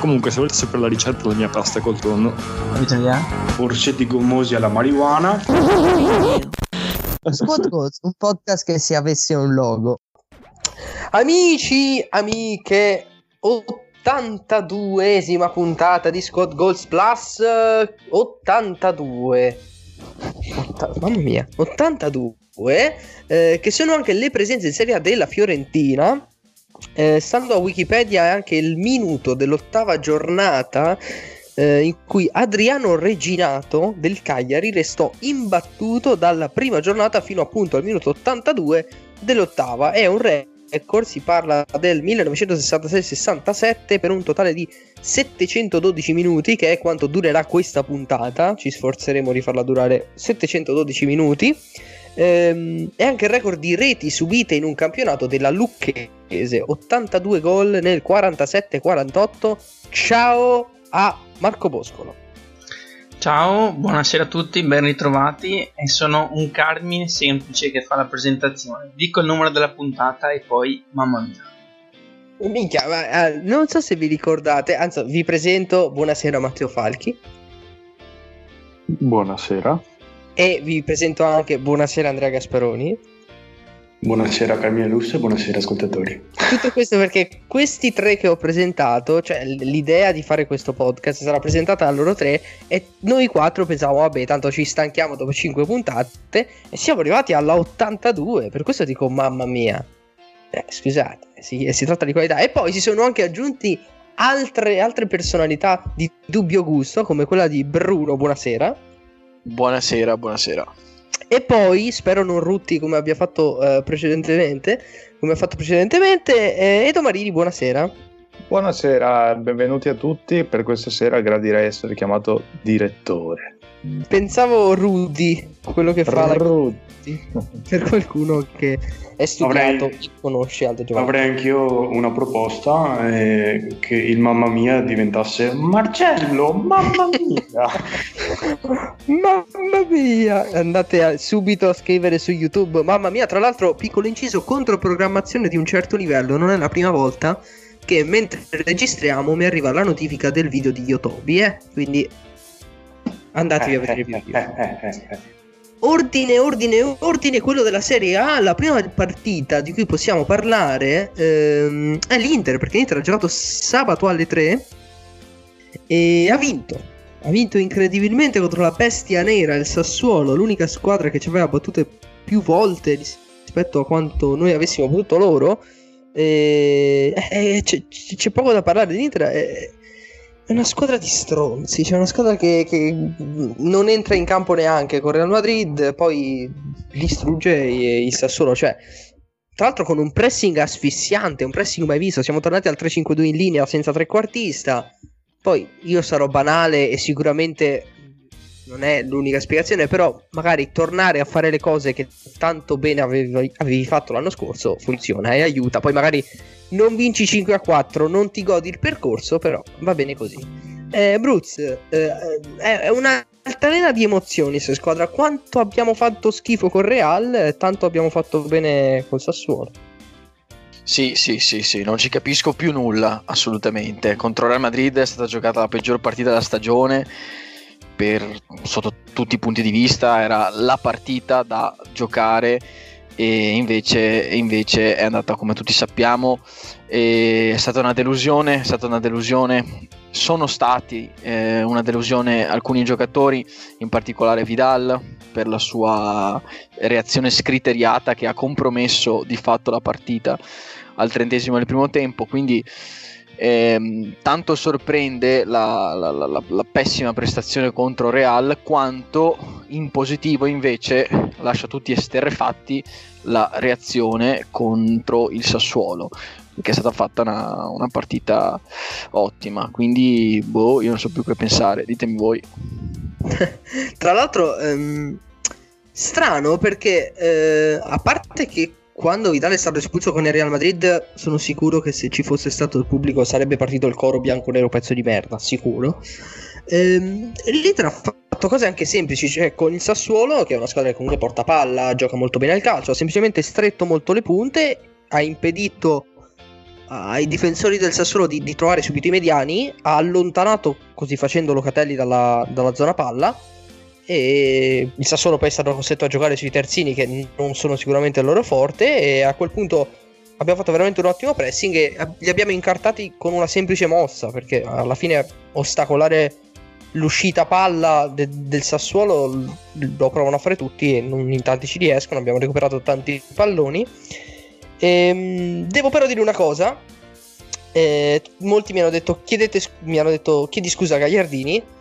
Comunque, se volete sapere la ricetta della mia pasta col tonno? Orsetti gommosi alla marijuana. Squad Goals, un podcast che se avesse un logo. Amici, amiche, 82esima puntata di Squad Goals Plus. eh, 82. Otta- mamma mia, 82. eh, che sono anche le presenze in Serie A della Fiorentina. Eh, stando a Wikipedia è anche il minuto dell'ottava giornata eh, in cui Adriano Reginato del Cagliari restò imbattuto dalla prima giornata fino appunto al minuto 82 dell'ottava. È un record, si parla del 1966-67 per un totale di 712 minuti, che è quanto durerà questa puntata. Ci sforzeremo di farla durare 712 minuti. Ehm, è anche il record di reti subite in un campionato della Lucchese, 82 gol nel 47-48. Ciao a Marco Boscolo. Ciao, buonasera a tutti, ben ritrovati. E sono un Carmine semplice che fa la presentazione. Dico il numero della puntata e poi mamma mia. Minchia, ma, eh, non so se vi ricordate, anzi vi presento, buonasera Matteo Falchi Buonasera. E vi presento anche buonasera Andrea Gasparoni. Buonasera Carmine Lusso e buonasera ascoltatori. Tutto questo perché questi tre che ho presentato, cioè l'idea di fare questo podcast sarà presentata da loro tre e noi quattro pensavamo, vabbè, tanto ci stanchiamo dopo cinque puntate e siamo arrivati alla 82, per questo dico mamma mia. Eh, scusate, si, si tratta di qualità. E poi si sono anche aggiunti altre, altre personalità di dubbio gusto, come quella di Bruno, buonasera. Buonasera, buonasera. E poi, spero non rutti come abbia fatto eh, precedentemente, come ha fatto precedentemente, eh, Edo Marini, buonasera. Buonasera, benvenuti a tutti. Per questa sera gradirei essere chiamato direttore. Pensavo Rudy, quello che fa la Rudy. per qualcuno che è studiato Avrei- e conosce Aldo Giovanni. Avrei anch'io una proposta eh, che il mamma mia diventasse Marcello, mamma mia. Mamma mia, andate a- subito a scrivere su YouTube. Mamma mia, tra l'altro, piccolo inciso contro programmazione di un certo livello. Non è la prima volta che mentre registriamo mi arriva la notifica del video di Yotobi, eh. Quindi andatevi a vedere il video. Eh, eh, eh, eh. Ordine, ordine, ordine, quello della Serie A. La prima partita di cui possiamo parlare ehm, è l'Inter, perché l'Inter ha giocato sabato alle 3 e ha vinto. Ha vinto incredibilmente contro la bestia nera, il Sassuolo, l'unica squadra che ci aveva battute più volte rispetto a quanto noi avessimo potuto loro. E, eh, c'è, c'è poco da parlare dell'Inter. È, è una squadra di stronzi. C'è una squadra che, che non entra in campo neanche con Real Madrid. Poi distrugge il Sassuolo. Cioè, tra l'altro, con un pressing asfissiante, un pressing mai visto. Siamo tornati al 3-5-2 in linea senza trequartista. Poi io sarò banale e sicuramente non è l'unica spiegazione, però magari tornare a fare le cose che tanto bene avevi, avevi fatto l'anno scorso funziona e aiuta. Poi magari non vinci 5 a 4, non ti godi il percorso, però va bene così. Eh, Bruce, eh, è è un'altalena di emozioni se squadra. Quanto abbiamo fatto schifo con Real, eh, tanto abbiamo fatto bene col Sassuolo. Sì, sì, sì, sì, non ci capisco più nulla, assolutamente. Contro Real Madrid è stata giocata la peggior partita della stagione, per, sotto tutti i punti di vista, era la partita da giocare e invece, invece è andata come tutti sappiamo, è stata una delusione, è stata una delusione. Sono stati eh, una delusione alcuni giocatori, in particolare Vidal, per la sua reazione scriteriata che ha compromesso di fatto la partita al trentesimo del primo tempo, quindi ehm, tanto sorprende la, la- la- la- pessima prestazione contro Real quanto in positivo invece lascia tutti esterrefatti la reazione contro il Sassuolo che è stata fatta una, una partita ottima. Quindi boh io non so più che pensare. Ditemi voi. Tra l'altro, ehm, Strano perché, eh, a parte che quando Vidal è stato espulso con il Real Madrid, sono sicuro che se ci fosse stato il pubblico sarebbe partito il coro bianco-nero pezzo di merda, sicuro. Ehm, L'Inter ha fatto cose anche semplici, cioè con il Sassuolo, che è una squadra che comunque porta palla, gioca molto bene al calcio, ha semplicemente stretto molto le punte, ha impedito ai difensori del Sassuolo di, di trovare subito i mediani, ha allontanato così facendo Locatelli dalla, dalla zona palla e il Sassuolo poi è stato costretto a giocare sui terzini che non sono sicuramente il loro forte e a quel punto abbiamo fatto veramente un ottimo pressing e li abbiamo incartati con una semplice mossa perché alla fine ostacolare l'uscita palla de- del Sassuolo lo provano a fare tutti e non in tanti ci riescono abbiamo recuperato tanti palloni. Ehm, devo però dire una cosa eh, molti mi hanno detto chiedete mi hanno detto chiedi scusa a Gagliardini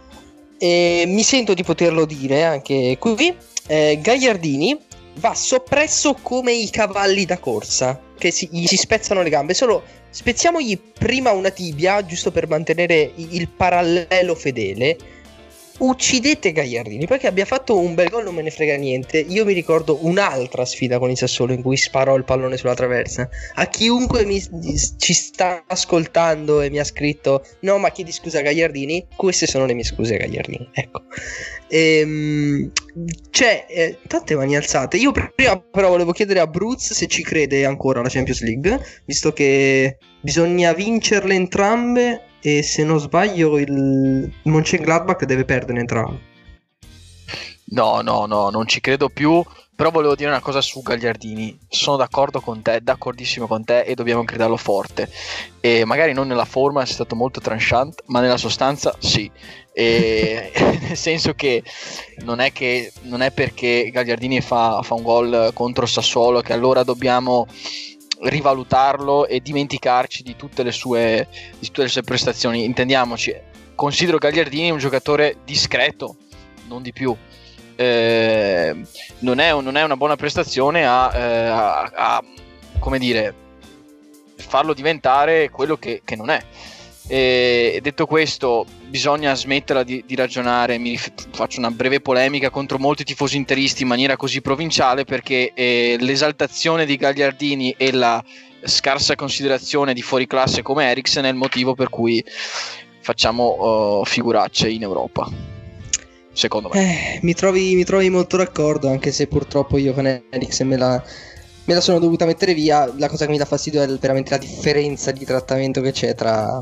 e mi sento di poterlo dire anche qui. Eh, Gagliardini va soppresso come i cavalli da corsa che si, gli si spezzano le gambe. Solo spezziamogli prima una tibia, giusto per mantenere il parallelo fedele uccidete Gagliardini perché abbia fatto un bel gol non me ne frega niente. Io mi ricordo un'altra sfida con il Sassuolo in cui sparò il pallone sulla traversa. A chiunque mi, ci sta ascoltando e mi ha scritto no ma chiedi scusa a Gagliardini? Queste sono le mie scuse a Gagliardini ecco. Ehm, c'è eh, tante mani alzate. Io prima però volevo chiedere a Bruce se ci crede ancora alla Champions League visto che bisogna vincerle entrambe e se non sbaglio il Mönchengladbach deve perdere entrambi. No, no, no, non ci credo più. Però volevo dire una cosa su Gagliardini. Sono d'accordo con te, d'accordissimo con te e dobbiamo gridarlo forte. E magari non nella forma, è stato molto tranchant, ma nella sostanza sì. E, nel senso che non è, che non è perché Gagliardini fa, fa un gol contro Sassuolo che allora dobbiamo rivalutarlo e dimenticarci di tutte le sue, di tutte le sue prestazioni. Intendiamoci, considero Gagliardini un giocatore discreto, non di più. Eh, non, è, non, è, una buona prestazione a, eh, a, a, come dire, farlo diventare quello che, che non è. E detto questo, bisogna smetterla di, di ragionare. Mi faccio una breve polemica contro molti tifosi interisti in maniera così provinciale perché eh, l'esaltazione di Gagliardini e la scarsa considerazione di fuori classe come Eriksen è il motivo per cui facciamo uh, figuracce in Europa. Secondo me, eh, mi, trovi, mi, trovi, molto d'accordo, anche se purtroppo io con Eriksen me la, me la sono dovuta mettere via. La cosa che mi dà fastidio è veramente la differenza di trattamento che c'è tra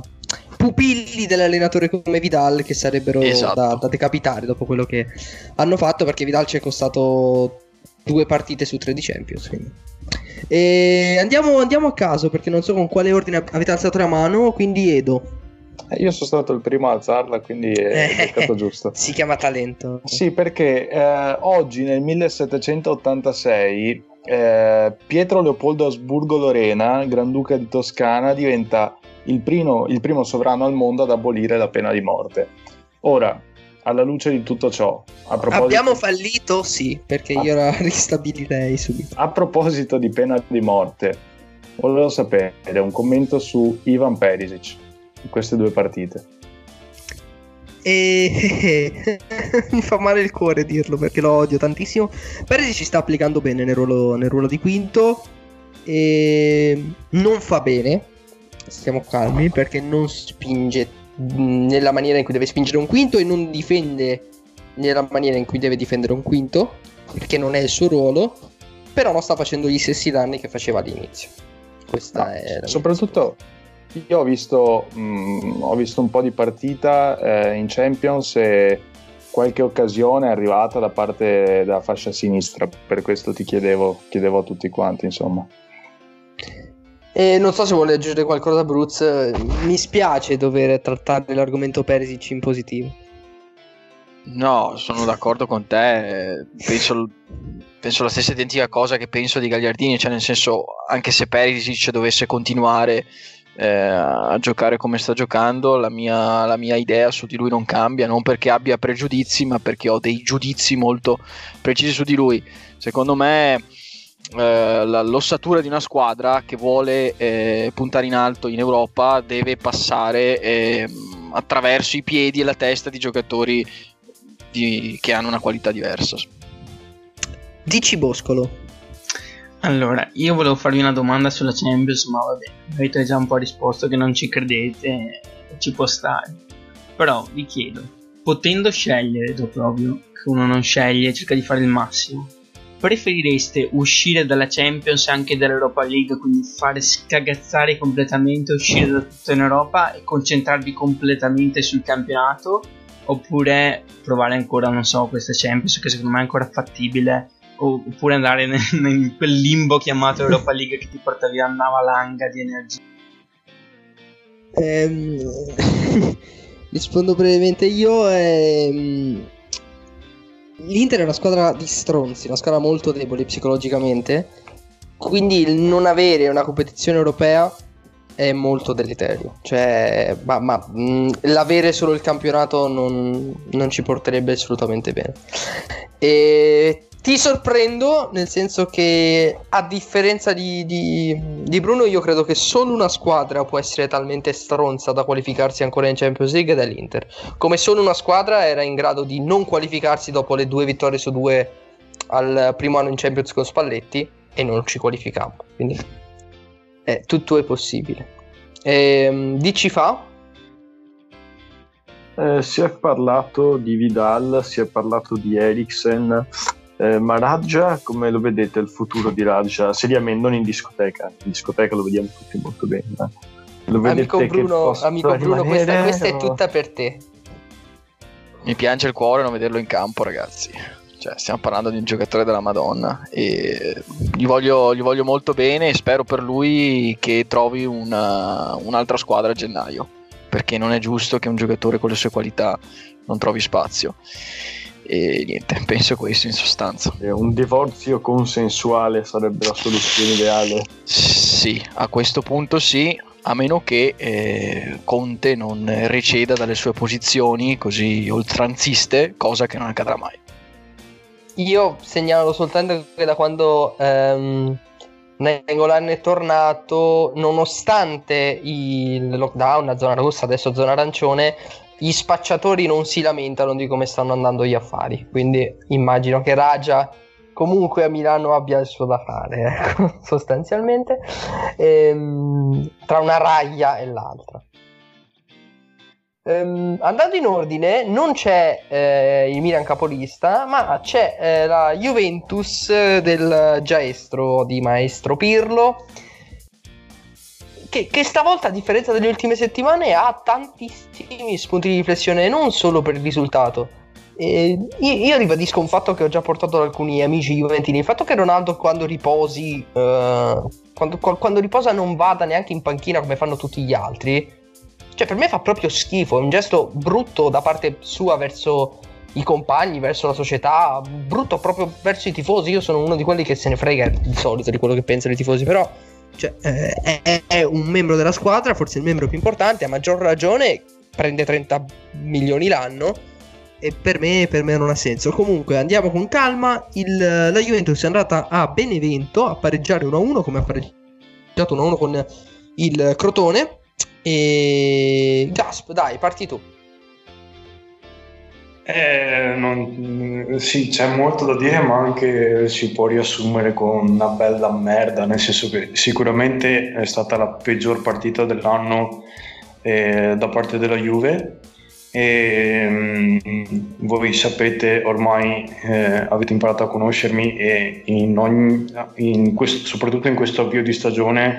pupilli dell'allenatore come Vidal che sarebbero esatto. da, da, decapitare dopo quello che hanno fatto perché Vidal ci è costato due partite su tre di Champions quindi. E andiamo, andiamo, a caso perché non so con quale ordine avete alzato la mano quindi Edo eh, io sono stato il primo a alzarla, quindi è stato giusto. si chiama talento. Sì, perché eh, oggi nel 1786 eh, Pietro Leopoldo Asburgo Lorena, Granduca di Toscana, diventa il primo, il primo sovrano al mondo ad abolire la pena di morte. Ora, alla luce di tutto ciò, proposito... abbiamo fallito? Sì, perché io la ristabilirei subito. A proposito di pena di morte, volevo sapere un commento su Ivan Perisic in queste due partite. E mi fa male il cuore dirlo perché lo odio tantissimo. Perisic ci sta applicando bene nel ruolo, nel ruolo di quinto e non fa bene stiamo calmi perché non spinge nella maniera in cui deve spingere un quinto e non difende nella maniera in cui deve difendere un quinto perché non è il suo ruolo però non sta facendo gli stessi danni che faceva all'inizio. Questa no, è soprattutto io ho visto, mh, mm, ho visto un po' di partita eh, in Champions e qualche occasione è arrivata da parte della fascia sinistra per questo ti chiedevo, chiedevo a tutti quanti insomma e non so se vuole aggiungere qualcosa Bruce, mi spiace dover trattare l'argomento Perisic in positivo. No, sono d'accordo con te, penso, penso, la stessa identica cosa che penso di Gagliardini, cioè nel senso anche se Perisic dovesse continuare eh, a giocare come sta giocando, la mia, la mia idea su di lui non cambia, non perché abbia pregiudizi, ma perché ho dei giudizi molto precisi su di lui. Secondo me eh, l'ossatura di una squadra che vuole eh, puntare in alto in Europa deve passare eh, attraverso i piedi e la testa di giocatori di, che hanno una qualità diversa. Dici Boscolo. Allora, io volevo farvi una domanda sulla Champions, ma vabbè, avete già un po' risposto che non ci credete, ci può stare. Però vi chiedo, potendo scegliere dopo ovvio che uno non sceglie, cerca di fare il massimo, preferireste uscire dalla Champions e anche dall'Europa League, quindi fare scagazzare completamente, uscire da tutta in Europa e concentrarvi completamente sul campionato? Oppure provare ancora, non so, questa Champions che secondo me è ancora fattibile oppure andare in quel limbo chiamato Europa League che ti porta via una valanga di energia? Ehm, rispondo brevemente io. Ehm, L'Inter è una squadra di stronzi, una squadra molto debole psicologicamente. Quindi il non avere una competizione europea è molto deleterio. Cioè, ma, ma mh, l'avere solo il campionato non, non, ci porterebbe assolutamente bene. E ti sorprendo nel senso che a differenza di, di, di, Bruno io credo che solo una squadra può essere talmente stronza da qualificarsi ancora in Champions League ed è l'Inter. Come solo una squadra era in grado di non qualificarsi dopo le due vittorie su due al primo anno in Champions con Spalletti e non ci qualificavamo. Quindi eh, tutto è possibile. Ehm, dici fa? Eh, si è parlato di Vidal, si è parlato di Eriksen eh, ma Raja, come lo vedete il futuro di Raja? Seriamente, non in discoteca, in discoteca lo vediamo tutti molto bene. Eh. Lo amico Bruno, amico Bruno questa, questa, è tutta per te. Mi piange il cuore non vederlo in campo, ragazzi. Cioè, stiamo parlando di un giocatore della Madonna e gli voglio, gli voglio molto bene e spero per lui che trovi una, un'altra squadra a gennaio perché non è giusto che un giocatore con le sue qualità non trovi spazio. E niente, penso questo in sostanza. Un divorzio consensuale sarebbe la soluzione ideale. Sì, a questo punto sì, a meno che eh, Conte non receda dalle sue posizioni così oltranziste, cosa che non accadrà mai. Io segnalo soltanto che da quando ehm, Nengolan è tornato, nonostante il lockdown, la zona rossa, adesso zona arancione, gli spacciatori non si lamentano di come stanno andando gli affari. Quindi immagino che Raja comunque a Milano abbia il suo da fare, ecco, sostanzialmente, ehm, tra una raglia e l'altra. Ehm, andando in ordine, non c'è eh, il Milan capolista, ma c'è eh, la Juventus del Giaestro di Maestro Pirlo che, che, stavolta, a differenza delle ultime settimane, ha tantissimi spunti di riflessione, non solo per il risultato. Eh, io, io, ribadisco un fatto che ho già portato ad alcuni amici juventini: il fatto che Ronaldo, quando riposi, eh, quando, quando riposa, non vada neanche in panchina come fanno tutti gli altri. Cioè, per me fa proprio schifo. È un gesto brutto da parte sua verso i compagni, verso la società, brutto proprio verso i tifosi. Io sono uno di quelli che se ne frega di solito di quello che pensano i tifosi, però cioè, eh, è, è, un membro della squadra, forse il membro più importante, a maggior ragione prende 30 milioni l'anno e per me, per me non ha senso. Comunque andiamo con calma, il, la Juventus è andata a Benevento a pareggiare 1-1 come ha pareggiato 1-1 con il Crotone e Gasp, dai, parti tu. Eh, non, sì, c'è molto da dire, ma anche si può riassumere con una bella merda, nel senso che sicuramente è stata la peggior partita dell'anno eh, da parte della Juve. E, mh, mm, voi sapete ormai eh, avete imparato a conoscermi e in ogni, in questo, soprattutto in questo avvio di stagione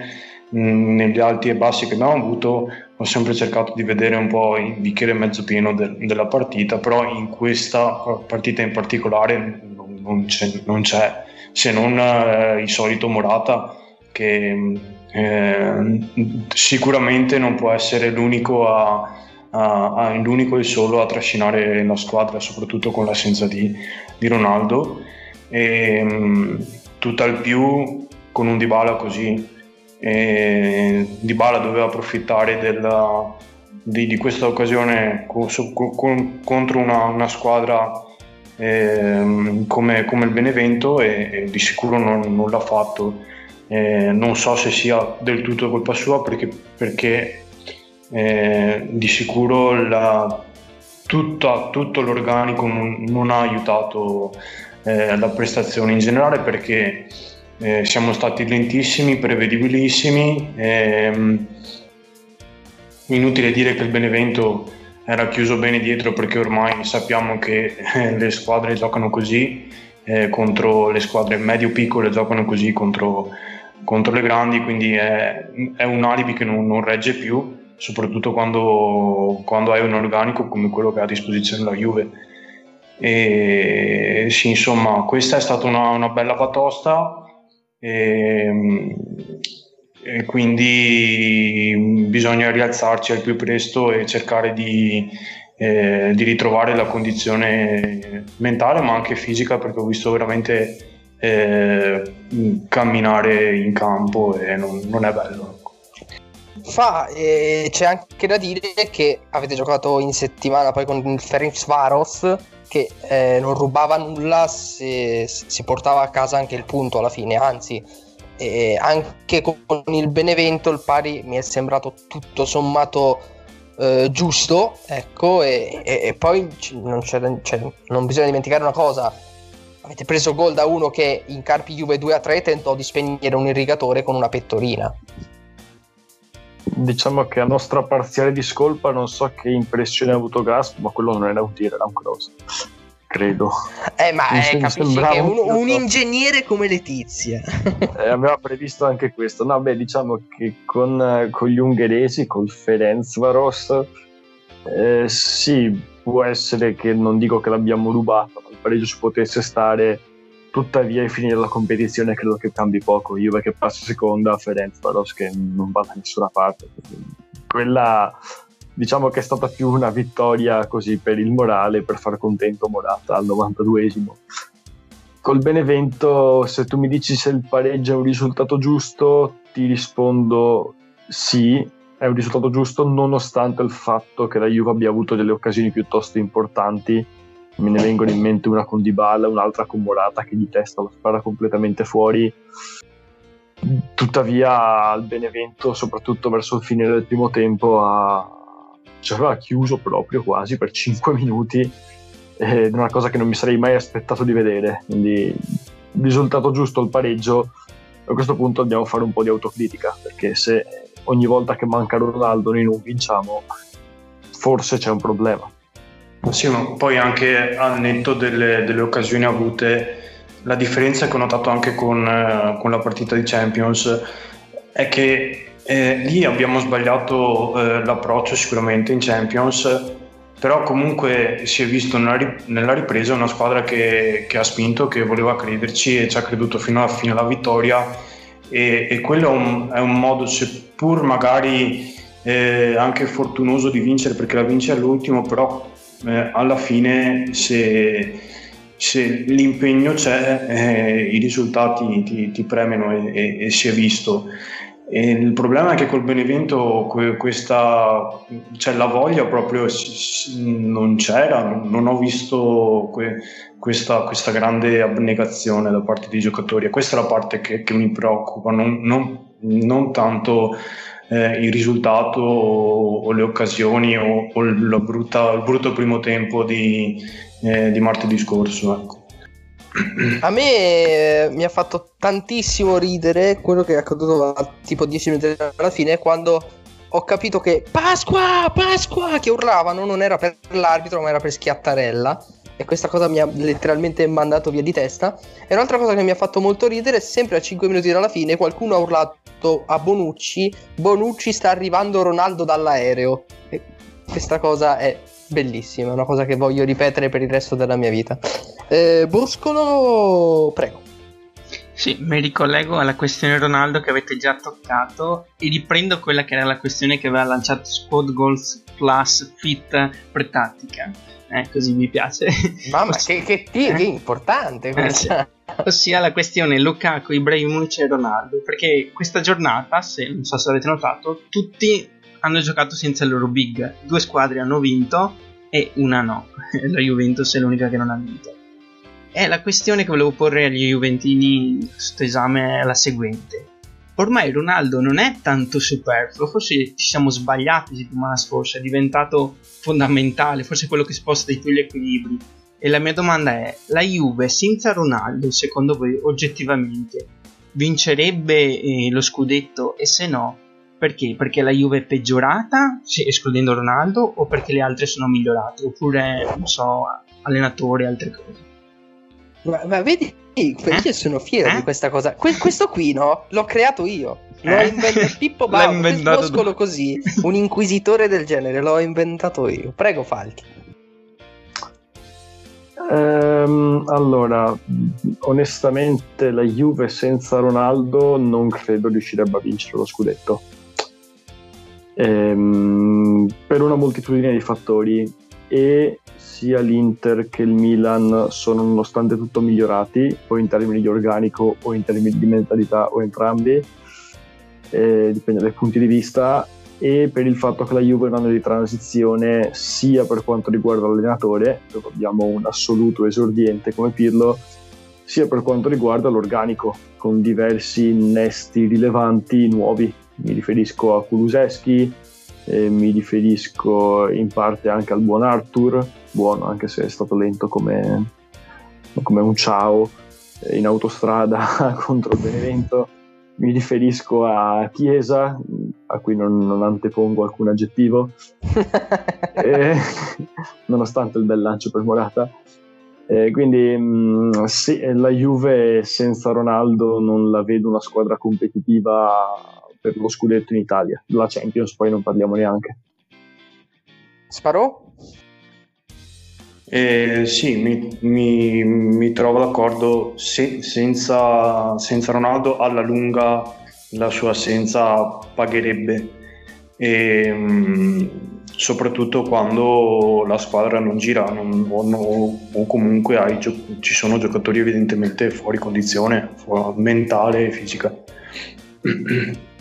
mh, mm, negli alti e bassi che abbiamo avuto ho sempre cercato di vedere un po' il bicchiere mezzo pieno de- della partita, però in questa partita in particolare non, non, c'è, non c'è, se non eh, il solito Morata che eh, sicuramente non può essere l'unico, a, a, l'unico e solo a trascinare la squadra, soprattutto con l'assenza di, di Ronaldo. E, mh, tutt'al più con un Dybala così e Dybala doveva approfittare della, di, di, questa occasione con, con, contro una, una squadra eh, come, come, il Benevento e, e di sicuro non, non l'ha fatto. Eh, non so se sia del tutto colpa sua perché, perché eh, di sicuro la, tutta, tutto l'organico non, non ha aiutato eh, la prestazione in generale perché eh, siamo stati lentissimi, prevedibilissimi. Ehm, inutile dire che il Benevento era chiuso bene dietro perché ormai sappiamo che eh, le squadre giocano così eh, contro le squadre medio-piccole giocano così contro, contro le grandi quindi è, è, un alibi che non, non regge più soprattutto quando, quando, hai un organico come quello che ha a disposizione la Juve e sì insomma questa è stata una, una bella batosta e, e quindi bisogna rialzarci al più presto e cercare di, eh, di ritrovare la condizione mentale ma anche fisica perché ho visto veramente eh, camminare in campo e non, non è bello. Fa, eh, c'è anche da dire che avete giocato in settimana poi con il Ferenc Varos che eh, non rubava nulla se si portava a casa anche il punto alla fine, anzi e anche con il Benevento il pari mi è sembrato tutto sommato eh, giusto ecco e, e, e poi non, cioè, non, bisogna dimenticare una cosa. Avete preso gol da uno che in Carpi Juve 2 a 3 tentò di spegnere un irrigatore con una pettorina diciamo che a nostra parziale di scolpa non so che impressione ha avuto Gasp ma quello non era un tiro era un cross credo. Eh, ma eh, capisci che un, un, ingegnere come Letizia. eh, aveva previsto anche questo. No, beh, diciamo che con, con gli ungheresi, col Ferencvaros, eh, sì, può essere che non dico che l'abbiamo rubato, ma il pareggio ci potesse stare. Tuttavia, ai fini della competizione, credo che cambi poco. Juve che passa seconda, Ferencvaros che non va da nessuna parte. Quella diciamo che è stata più una vittoria così per il morale, per far contento Morata al 92esimo. Col Benevento, se tu mi dici se il pareggio è un risultato giusto, ti rispondo sì, è un risultato giusto nonostante il fatto che la Juve abbia avuto delle occasioni piuttosto importanti. Me ne vengono in mente una con Dybala, un'altra con Morata che di testa la spara completamente fuori. Tuttavia il Benevento, soprattutto verso il fine del primo tempo, ha, ci aveva chiuso proprio quasi per 5 minuti ed è una cosa che non mi sarei mai aspettato di vedere quindi risultato giusto il pareggio a questo punto a fare un po' di autocritica perché se ogni volta che manca Ronaldo noi non vinciamo forse c'è un problema sì, ma poi anche al netto delle, delle occasioni avute la differenza che ho notato anche con, eh, con la partita di Champions è che eh, lì abbiamo sbagliato eh, l'approccio sicuramente in Champions, però comunque si è visto nella, ripresa una squadra che, che, ha spinto, che voleva crederci e ci ha creduto fino alla fine alla vittoria e, e quello è un, è un, modo, seppur magari eh, anche fortunoso di vincere perché la vince all'ultimo, però eh, alla fine se, se l'impegno c'è eh, i risultati ti, ti premiano e, e, e si è visto. E il problema è che col Benevento questa, cioè la voglia proprio non c'era, non ho visto questa, questa, grande abnegazione da parte dei giocatori e questa è la parte che, che mi preoccupa, non, non, non tanto eh, il risultato o, o, le occasioni o, o brutta, il brutto primo tempo di, eh, di martedì scorso. Ecco. A me eh, mi ha fatto tantissimo ridere quello che è accaduto a tipo 10 minuti alla fine quando ho capito che Pasqua, Pasqua che urlavano non era per l'arbitro ma era per Schiattarella e questa cosa mi ha letteralmente mandato via di testa. E un'altra cosa che mi ha fatto molto ridere, sempre a 5 minuti dalla fine, qualcuno ha urlato a Bonucci, Bonucci sta arrivando Ronaldo dall'aereo. E questa cosa è bellissima, una cosa che voglio ripetere per il resto della mia vita. Eh, Boscolo, prego. Sì, mi ricollego alla questione Ronaldo che avete già toccato e riprendo quella che era la questione che aveva lanciato Squad Goals Plus Fit Pretattica. Eh, così mi piace. Mamma, Ossia, che, che, che, eh? importante questa. Eh. Ossia la questione Lukaku, Ibrahimovic e Ronaldo. Perché questa giornata, se non so se avete notato, tutti hanno giocato senza il loro big. Due squadre hanno vinto e una no. La Juventus è l'unica che non ha vinto. E la questione che volevo porre agli Juventini sotto esame è la seguente. Ormai Ronaldo non è tanto superfluo, forse ci siamo sbagliati settimana scorsa, è diventato fondamentale, forse quello che sposta di più gli equilibri. E la mia domanda è: la Juve senza Ronaldo, secondo voi, oggettivamente, vincerebbe eh, lo scudetto? E se no, perché? Perché la Juve è peggiorata, escludendo Ronaldo, o perché le altre sono migliorate? Oppure, non so, allenatori e altre cose? Ma, ma vedi, io sono fiero Eh? di questa cosa. Que- questo qui, no? L'ho creato io. L'ho Eh? inventato Pippo Baudo, inventato Boscolo tu. così, un inquisitore del genere, l'ho inventato io. Prego Falchi. Ehm, allora, onestamente, la Juve senza Ronaldo non credo riuscirebbe a vincere lo scudetto. Ehm, per una moltitudine di fattori e sia l'Inter che il Milan sono nonostante tutto migliorati o in termini di organico o in termini di mentalità o entrambi eh, dipende dai punti di vista e per il fatto che la Juve è un anno di transizione sia per quanto riguarda l'allenatore, dove abbiamo un assoluto esordiente come Pirlo, sia per quanto riguarda l'organico, con diversi innesti rilevanti nuovi. Mi riferisco a Kuluseschi, eh, mi riferisco in parte anche al buon Arthur, buono anche se è stato lento come, come un ciao in autostrada contro il Benevento. Mi riferisco a Chiesa, a cui non, non antepongo alcun aggettivo, eh, nonostante il bel lancio per Morata. Eh, quindi mh, sì, la Juve senza Ronaldo non la vedo una squadra competitiva per lo scudetto in Italia. La Champions poi non parliamo neanche. Sparò? Eh, sì, mi, mi- mi trovo d'accordo. Se- senza, senza Ronaldo, alla lunga la sua assenza pagherebbe, e, mm, soprattutto quando la squadra non gira non- o, no- o comunque hai ci sono giocatori evidentemente fuori condizione mentale e fisica.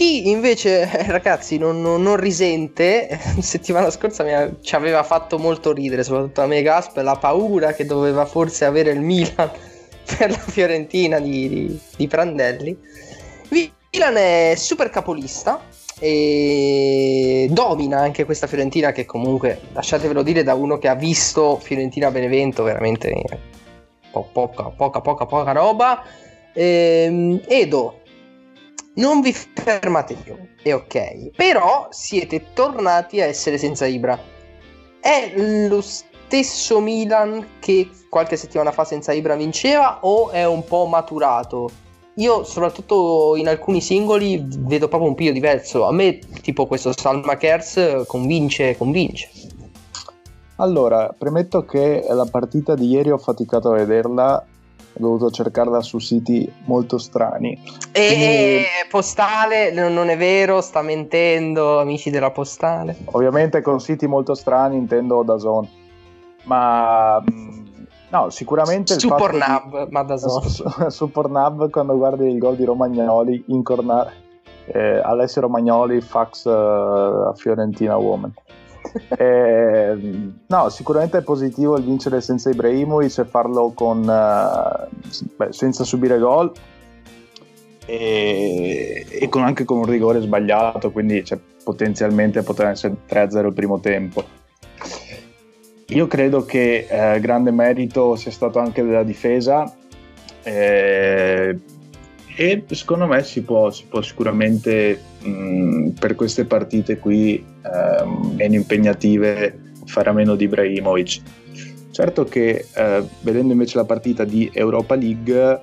Chi invece, eh, ragazzi, non, non- non risente, settimana scorsa ha- ci aveva fatto molto ridere, soprattutto a me Gasp, la paura che doveva forse avere il Milan per la Fiorentina di, di- di Prandelli. Milan è super capolista e domina anche questa Fiorentina che comunque, lasciatevelo dire da uno che ha visto Fiorentina-Benevento, veramente po- poca, poca, poca, poca roba. Ehm, Edo, non vi fermate più, è ok. Però siete tornati a essere senza Ibra. È lo stesso Milan che qualche settimana fa senza Ibra vinceva o è un po' maturato? Io soprattutto in alcuni singoli vedo proprio un piglio diverso. A me tipo questo Salma Kers convince, convince. Allora, premetto che la partita di ieri ho faticato a vederla, ho dovuto cercarla su siti molto strani. E Quindi- postale, non è vero, sta mentendo, amici della postale. Ovviamente con siti molto strani intendo da Zone, ma mh, no, sicuramente Su Pornhub, ma da solo. su, su Pornhub quando guardi il gol di Romagnoli incorna eh, Alessio Romagnoli fax a Fiorentina Woman. Eh, no, sicuramente è positivo il vincere senza Ibrahimovic e farlo con, beh, senza subire gol e, e con- anche con un rigore sbagliato, quindi cioè, potenzialmente poteva essere 3-0 il primo tempo. Io credo che eh, grande merito sia stato anche della difesa eh, e secondo me si può, si può sicuramente mh, per queste partite qui ehm, meno impegnative fare a meno di Ibrahimovic. Certo che eh, vedendo invece la partita di Europa League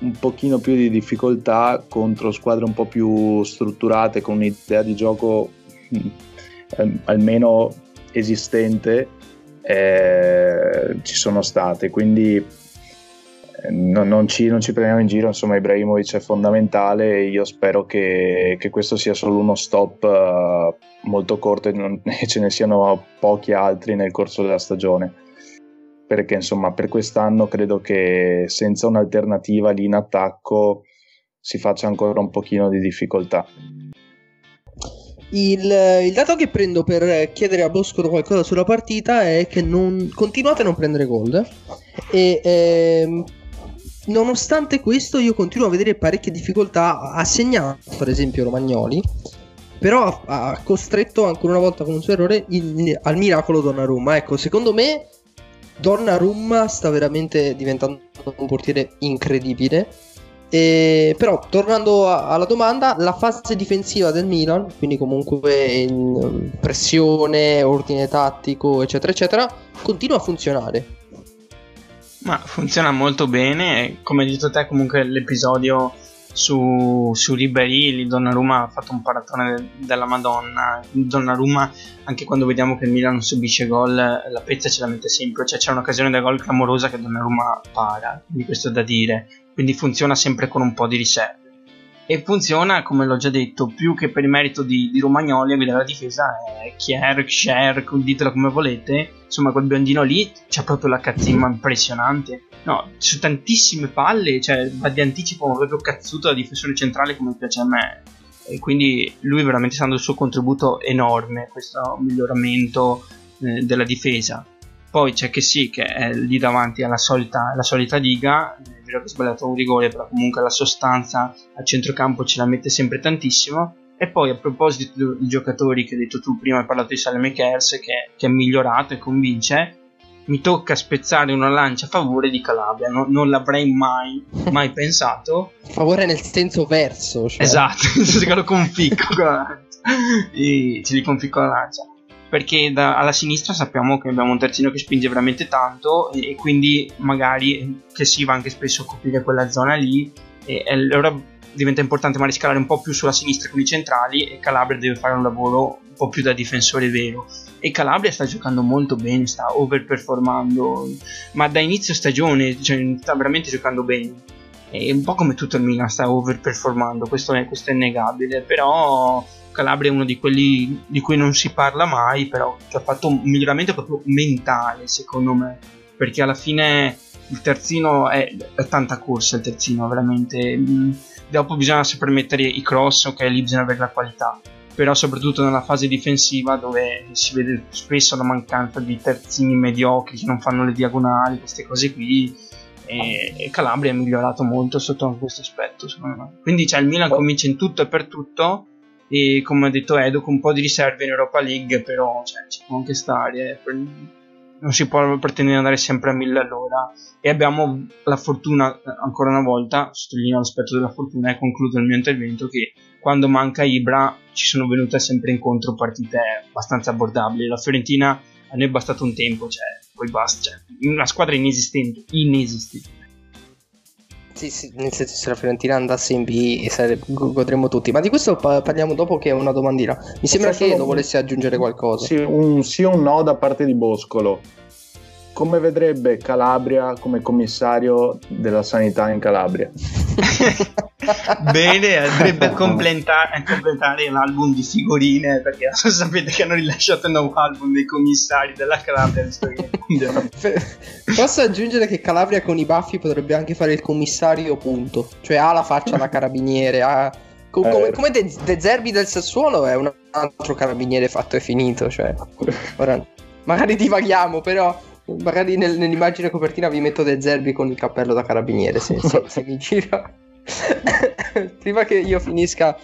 un pochino più di difficoltà contro squadre un po' più strutturate con un'idea di gioco mh, ehm, almeno esistente eh, ci sono state quindi non, non ci, non ci prendiamo in giro insomma Ibrahimovic è fondamentale e io spero che, che questo sia solo uno stop eh, molto corto e, non- e ce ne siano pochi altri nel corso della stagione. Perché insomma per quest'anno credo che senza un'alternativa lì in attacco si faccia ancora un pochino di difficoltà. Il, il dato che prendo per chiedere a Bosco qualcosa sulla partita è che non, continuate a non prendere gol. E ehm, nonostante questo io continuo a vedere parecchie difficoltà ha segnato per esempio Romagnoli però ha, costretto ancora una volta con un suo errore il- al miracolo Donnarumma ecco secondo me Donnarumma sta veramente diventando un portiere incredibile. E, però tornando a- alla domanda, la fase difensiva del Milan, quindi comunque um, pressione, ordine tattico, eccetera, eccetera, continua a funzionare. Ma funziona molto bene, come hai detto te comunque l'episodio su, su Ribéry, Donnarumma ha fatto un paratone de- della Madonna, Donnarumma anche quando vediamo che il Milan subisce gol la pezza ce la mette sempre, cioè c'è un'occasione da gol clamorosa che Donnarumma para, quindi questo è da dire, quindi funziona sempre con un po' di riserve. E funziona, come l'ho già detto, più che per il merito di, di Romagnoli a guidare la difesa è Kier, Scher, ditelo come volete. Insomma, quel biondino lì c'ha proprio la cazzimma impressionante. No, su tantissime palle, cioè va di anticipo proprio cazzuto da difensore centrale come piace a me. E quindi lui veramente sta dando il suo contributo enorme a questo miglioramento eh, della difesa. Poi c'è che sì, che è lì davanti alla solita, alla solita liga, è vero che ha sbagliato un rigore, però comunque la sostanza a centrocampo ce la mette sempre tantissimo. E poi a proposito di giocatori che hai detto tu prima, hai parlato di Salem Kers che, che è migliorato e convince, mi tocca spezzare una lancia a favore di Calabria, no- non l'avrei mai, mai pensato. Favore nel senso verso. Cioè. Esatto, nel senso che lo conficco con la lancia. E ci riconficco la lancia. Perché da- alla sinistra sappiamo che abbiamo un terzino che spinge veramente tanto e, e quindi magari che si va anche spesso a coprire quella zona lì e, e allora diventa importante magari scalare un po' più sulla sinistra con i centrali e Calabria deve fare un lavoro un po' più da difensore vero e Calabria sta giocando molto bene, sta overperformando, ma da inizio stagione cioè, sta veramente giocando bene. È un po' come tutto il Milan sta overperformando, questo è, questo è innegabile, però Calabria è uno di quelli di cui non si parla mai, però che ha fatto un miglioramento proprio mentale secondo me, perché alla fine il terzino è, è tanta corsa, il terzino veramente. Mm, Dopo bisogna saper mettere i cross, ok, lì bisogna avere la qualità però soprattutto nella fase difensiva dove si vede spesso la mancanza di terzini mediocri che non fanno le diagonali, queste cose qui. E, Calabria è migliorato molto sotto questo aspetto, secondo me. Quindi cioè, il Milan convince in tutto e per tutto. E come ha detto Edo, con un po' di riserve in Europa League, però cioè, ci può anche stare. eh, non si può pretendere di andare sempre a mille all'ora. E abbiamo la fortuna, ancora una volta, sottolineo l'aspetto della fortuna e concludo il mio intervento, che quando manca Ibra ci sono venute sempre incontro partite abbastanza abbordabili. La Fiorentina a noi è bastato un tempo, cioè, poi basta, cioè, una squadra inesistente, inesistente. Sì, sì, nel senso se la Fiorentina andasse in B go- godremmo tutti. Ma di questo pa- parliamo dopo che è una domandina. Mi sembra che solo volesse aggiungere qualcosa. Sì, un sì o un no da parte di Boscolo. Come vedrebbe Calabria come commissario della sanità in Calabria? Bene, andrebbe a completare, a completare l'album di figurine perché sapete che hanno rilasciato il nuovo album dei commissari della Calabria. Posso aggiungere che Calabria con i baffi potrebbe anche fare il commissario, punto. Cioè ha la faccia da carabiniere, ha... Eh. come, come De, De Zerbi del Sassuolo è un altro carabiniere fatto e finito. Cioè, ora, magari divaghiamo, però magari nel- nell'immagine copertina vi metto De Zerbi con il cappello da carabiniere se, se- se mi gira. Prima che io finisca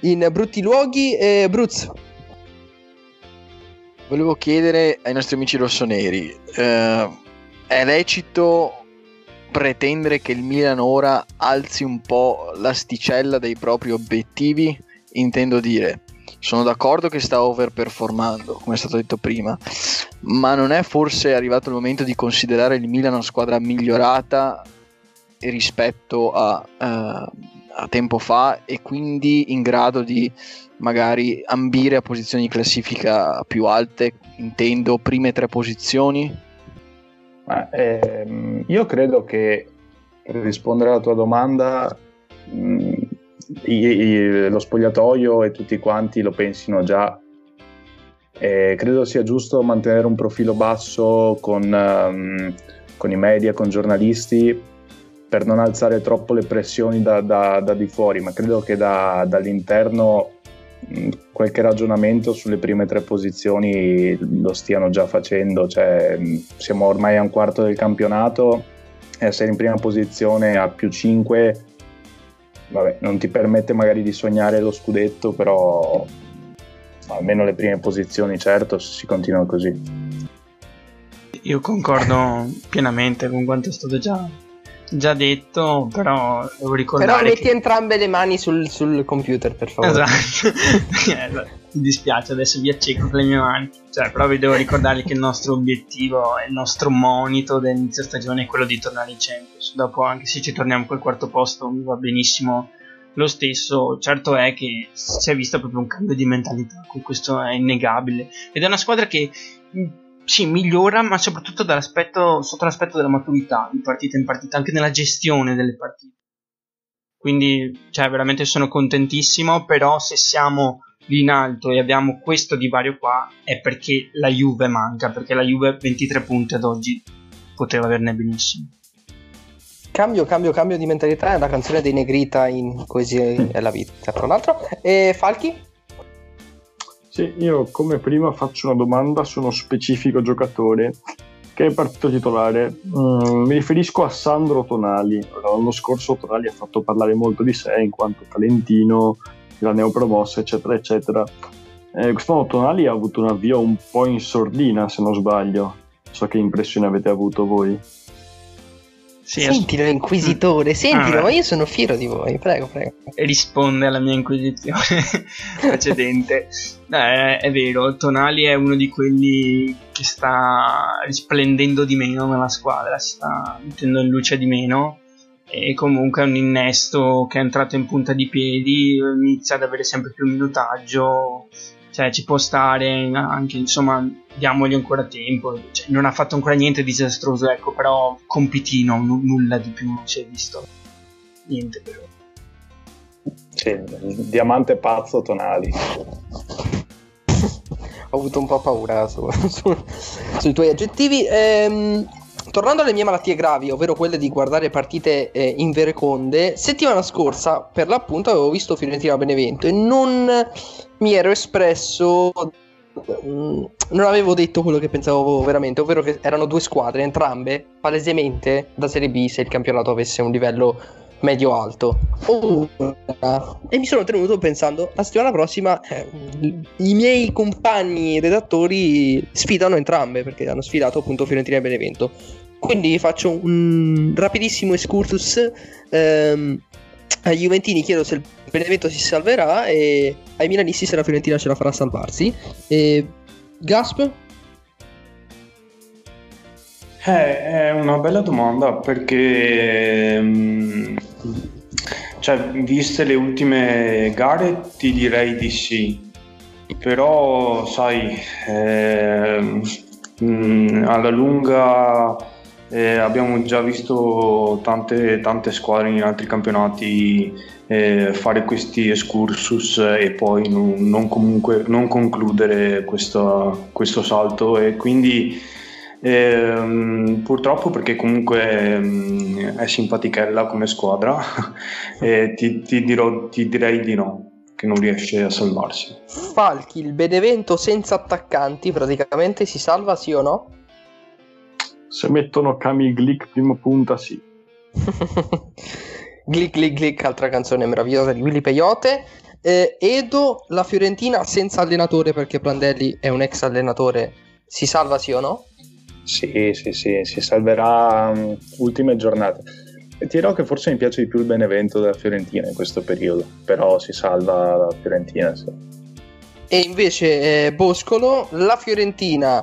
in brutti luoghi, eh, Bruz, Volevo chiedere ai nostri amici rossoneri, eh, è lecito pretendere che il Milan ora alzi un po' l'asticella dei propri obiettivi? Intendo dire, sono d'accordo che sta overperformando, come è stato detto prima, ma non è forse arrivato il momento di considerare il Milan una squadra migliorata rispetto a, eh, a tempo fa e quindi in grado di magari ambire a posizioni di classifica più alte, intendo prime tre posizioni. Ma, ehm, io credo che per rispondere alla tua domanda, i- i- lo spogliatoio e tutti quanti lo pensino già. E credo sia giusto mantenere un profilo basso con, ehm, con i media, con i giornalisti, per non alzare troppo le pressioni da, da- da di fuori, ma credo che da- dall'interno qualche ragionamento sulle prime tre posizioni lo stiano già facendo, cioè mh, siamo ormai a un quarto del campionato essere in prima posizione a più 5 vabbè, non ti permette magari di sognare lo scudetto, però almeno le prime posizioni certo si continua così. io concordo pienamente con quanto è stato già, già detto, però devo ricordare. Però metti che... entrambe le mani sul, sul computer, per favore. Esatto. Eh, Mi dispiace, adesso vi acceco con le mie mani. Cioè, però vi devo ricordare che il nostro obiettivo e il nostro monito dell'inizio stagione è quello di tornare in Champions. Dopo, anche se ci torniamo col quarto posto, mi va benissimo lo stesso. Certo è che si è visto proprio un cambio di mentalità, questo è innegabile. Ed è una squadra che sì, migliora, ma soprattutto sotto l'aspetto della maturità di partita in partita, anche nella gestione delle partite. Quindi, cioè, veramente sono contentissimo, però se siamo lì in alto e abbiamo questo divario qua è perché la Juve manca, perché la Juve 23 punti ad oggi poteva averne benissimo. Cambio, cambio, cambio di mentalità è la canzone dei Negrita in Così è la vita, tra l'altro. E Falchi? Sì, io come prima faccio una domanda su uno specifico giocatore che è partito titolare. Mm, mi riferisco a Sandro Tonali. L'anno scorso Tonali ha fatto parlare molto di sé in quanto talentino, la neopromossa, eccetera, eccetera. Eh, quest'anno Tonali ha avuto un avvio un po' in sordina, se non sbaglio. So che impressione avete avuto voi. Sì, sentilo, inquisitore, mm. sentilo, ah, ma io sono fiero di voi, prego, prego. Risponde alla mia inquisizione precedente. eh, è vero, Tonali è uno di quelli che sta risplendendo di meno nella squadra, si sta mettendo in luce di meno e comunque è un innesto che è entrato in punta di piedi, inizia ad avere sempre più minutaggio, cioè ci può stare anche insomma diamogli ancora tempo cioè, non ha fatto ancora niente di disastroso ecco però compitino n- nulla di più non si è visto. Niente però. Sì, diamante pazzo tonali. Ho avuto un po' paura su, su, sui tuoi aggettivi. Ehm, tornando alle mie malattie gravi, ovvero quelle di guardare partite eh, in vereconde, settimana scorsa per l'appunto avevo visto Fiorentina Benevento e non mi ero espresso mm, non avevo detto quello che pensavo veramente, ovvero che erano due squadre, entrambe palesemente da Serie B se il campionato avesse un livello medio-alto. e mi sono tenuto pensando, la settimana prossima eh, i miei compagni redattori sfidano entrambe, perché hanno sfidato appunto Fiorentina e Benevento. Quindi faccio un rapidissimo excursus. Ehm, ai Juventini chiedo se il Benevento si salverà e ai Milanisti se la Fiorentina ce la farà salvarsi. E... Gasp? Eh, è una bella domanda perché, mm, cioè, viste le ultime gare, ti direi di sì. Però, sai, eh, alla lunga eh, abbiamo già visto tante, tante, squadre in altri campionati eh, fare questi excursus e poi non, non, comunque, non concludere questo, questo salto e quindi eh, purtroppo perché comunque eh, è simpatichella come squadra ti, ti, dirò, ti direi di no non riesce a salvarsi Falchi il Benevento senza attaccanti praticamente si salva sì o no? Se mettono Kami Glick primo punta sì Glick Glick Glick altra canzone meravigliosa di Willy Peyote eh, Edo la Fiorentina senza allenatore perché Prandelli è un ex allenatore si salva sì o no? Sì, sì, sì, si salverà um, ultime giornate. E ti dirò che forse mi piace di più il Benevento della Fiorentina in questo periodo, però si salva la Fiorentina, sì. E invece eh, Boscolo, la Fiorentina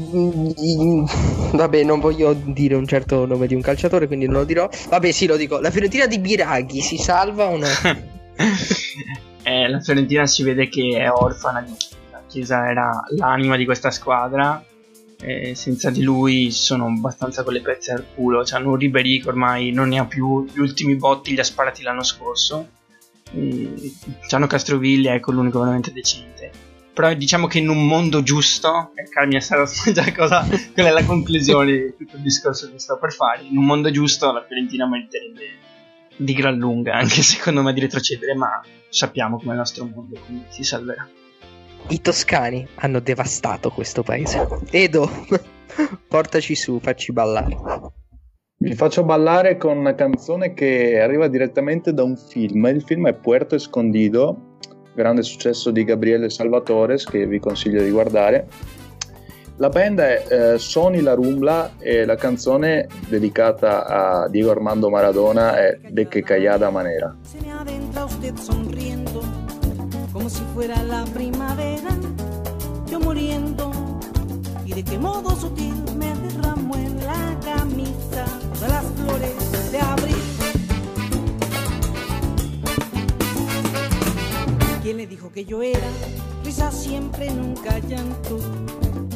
Vabbè, non voglio dire un certo nome di un calciatore, quindi non lo dirò. Vabbè, sì, lo dico. La Fiorentina di Biraghi si salva o no? eh, la Fiorentina si vede che è orfana di la Chiesa era l'anima di questa squadra e senza di lui sono abbastanza con le pezze al culo. C'hanno un Ribery che ormai non ne ha più, gli ultimi botti li ha sparati l'anno scorso. E c'hanno Castroviglia, ecco l'unico veramente decente. Però diciamo che in un mondo giusto, e Carmia sarà già cosa, quella è la conclusione di tutto il discorso che sto per fare. In un mondo giusto la Fiorentina meriterebbe di gran lunga, anche secondo me di retrocedere, ma sappiamo come è il nostro mondo, quindi si salverà. I toscani hanno devastato questo paese. Edo, portaci su, facci ballare. Vi faccio ballare con una canzone che arriva direttamente da un film. Il film è Puerto Escondido, grande successo di Gabriele Salvatores che vi consiglio di guardare. La band è eh, Sony La Rumbla e la canzone dedicata a Diego Armando Maradona è De que callada manera. Se me adentra usted sonriendo, como si fuera la primavera, yo muriendo, y de qué modo sutil me derramó en la camisa de las flores de abril. ¿Quién le dijo que yo era risa siempre, nunca llanto?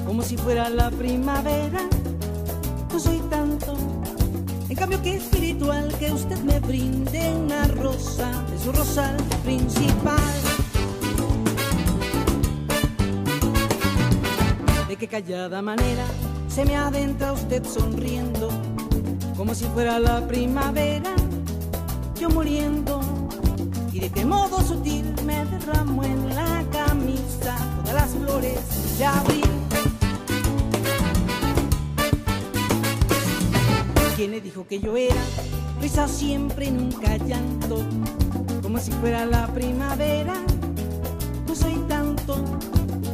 Como si fuera la primavera, no soy tanto. En cambio, qué espiritual que usted me brinde una rosa de su rosal principal. De qué callada manera se me adentra usted sonriendo, como si fuera la primavera, yo muriendo. Y de qué modo sutil me derramo en la camisa todas las flores de abril. ¿Quién le dijo que yo era risa siempre nunca llanto? Como si fuera la primavera, no soy tanto.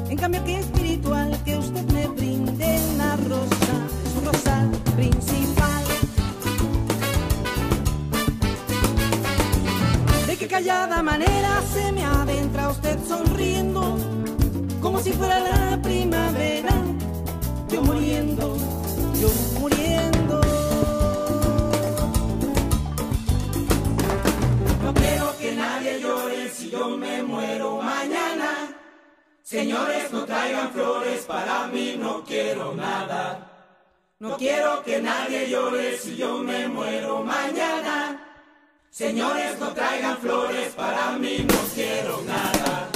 En cambio, qué espiritual que usted me brinde una rosa, su rosal principal. Qué callada manera se me adentra usted sonriendo, como si fuera la primavera, yo muriendo, yo muriendo. No quiero que nadie llore si yo me muero mañana. Señores, no traigan flores, para mí no quiero nada. No quiero que nadie llore si yo me muero mañana. Señores, no traigan flores, para mí no quiero nada.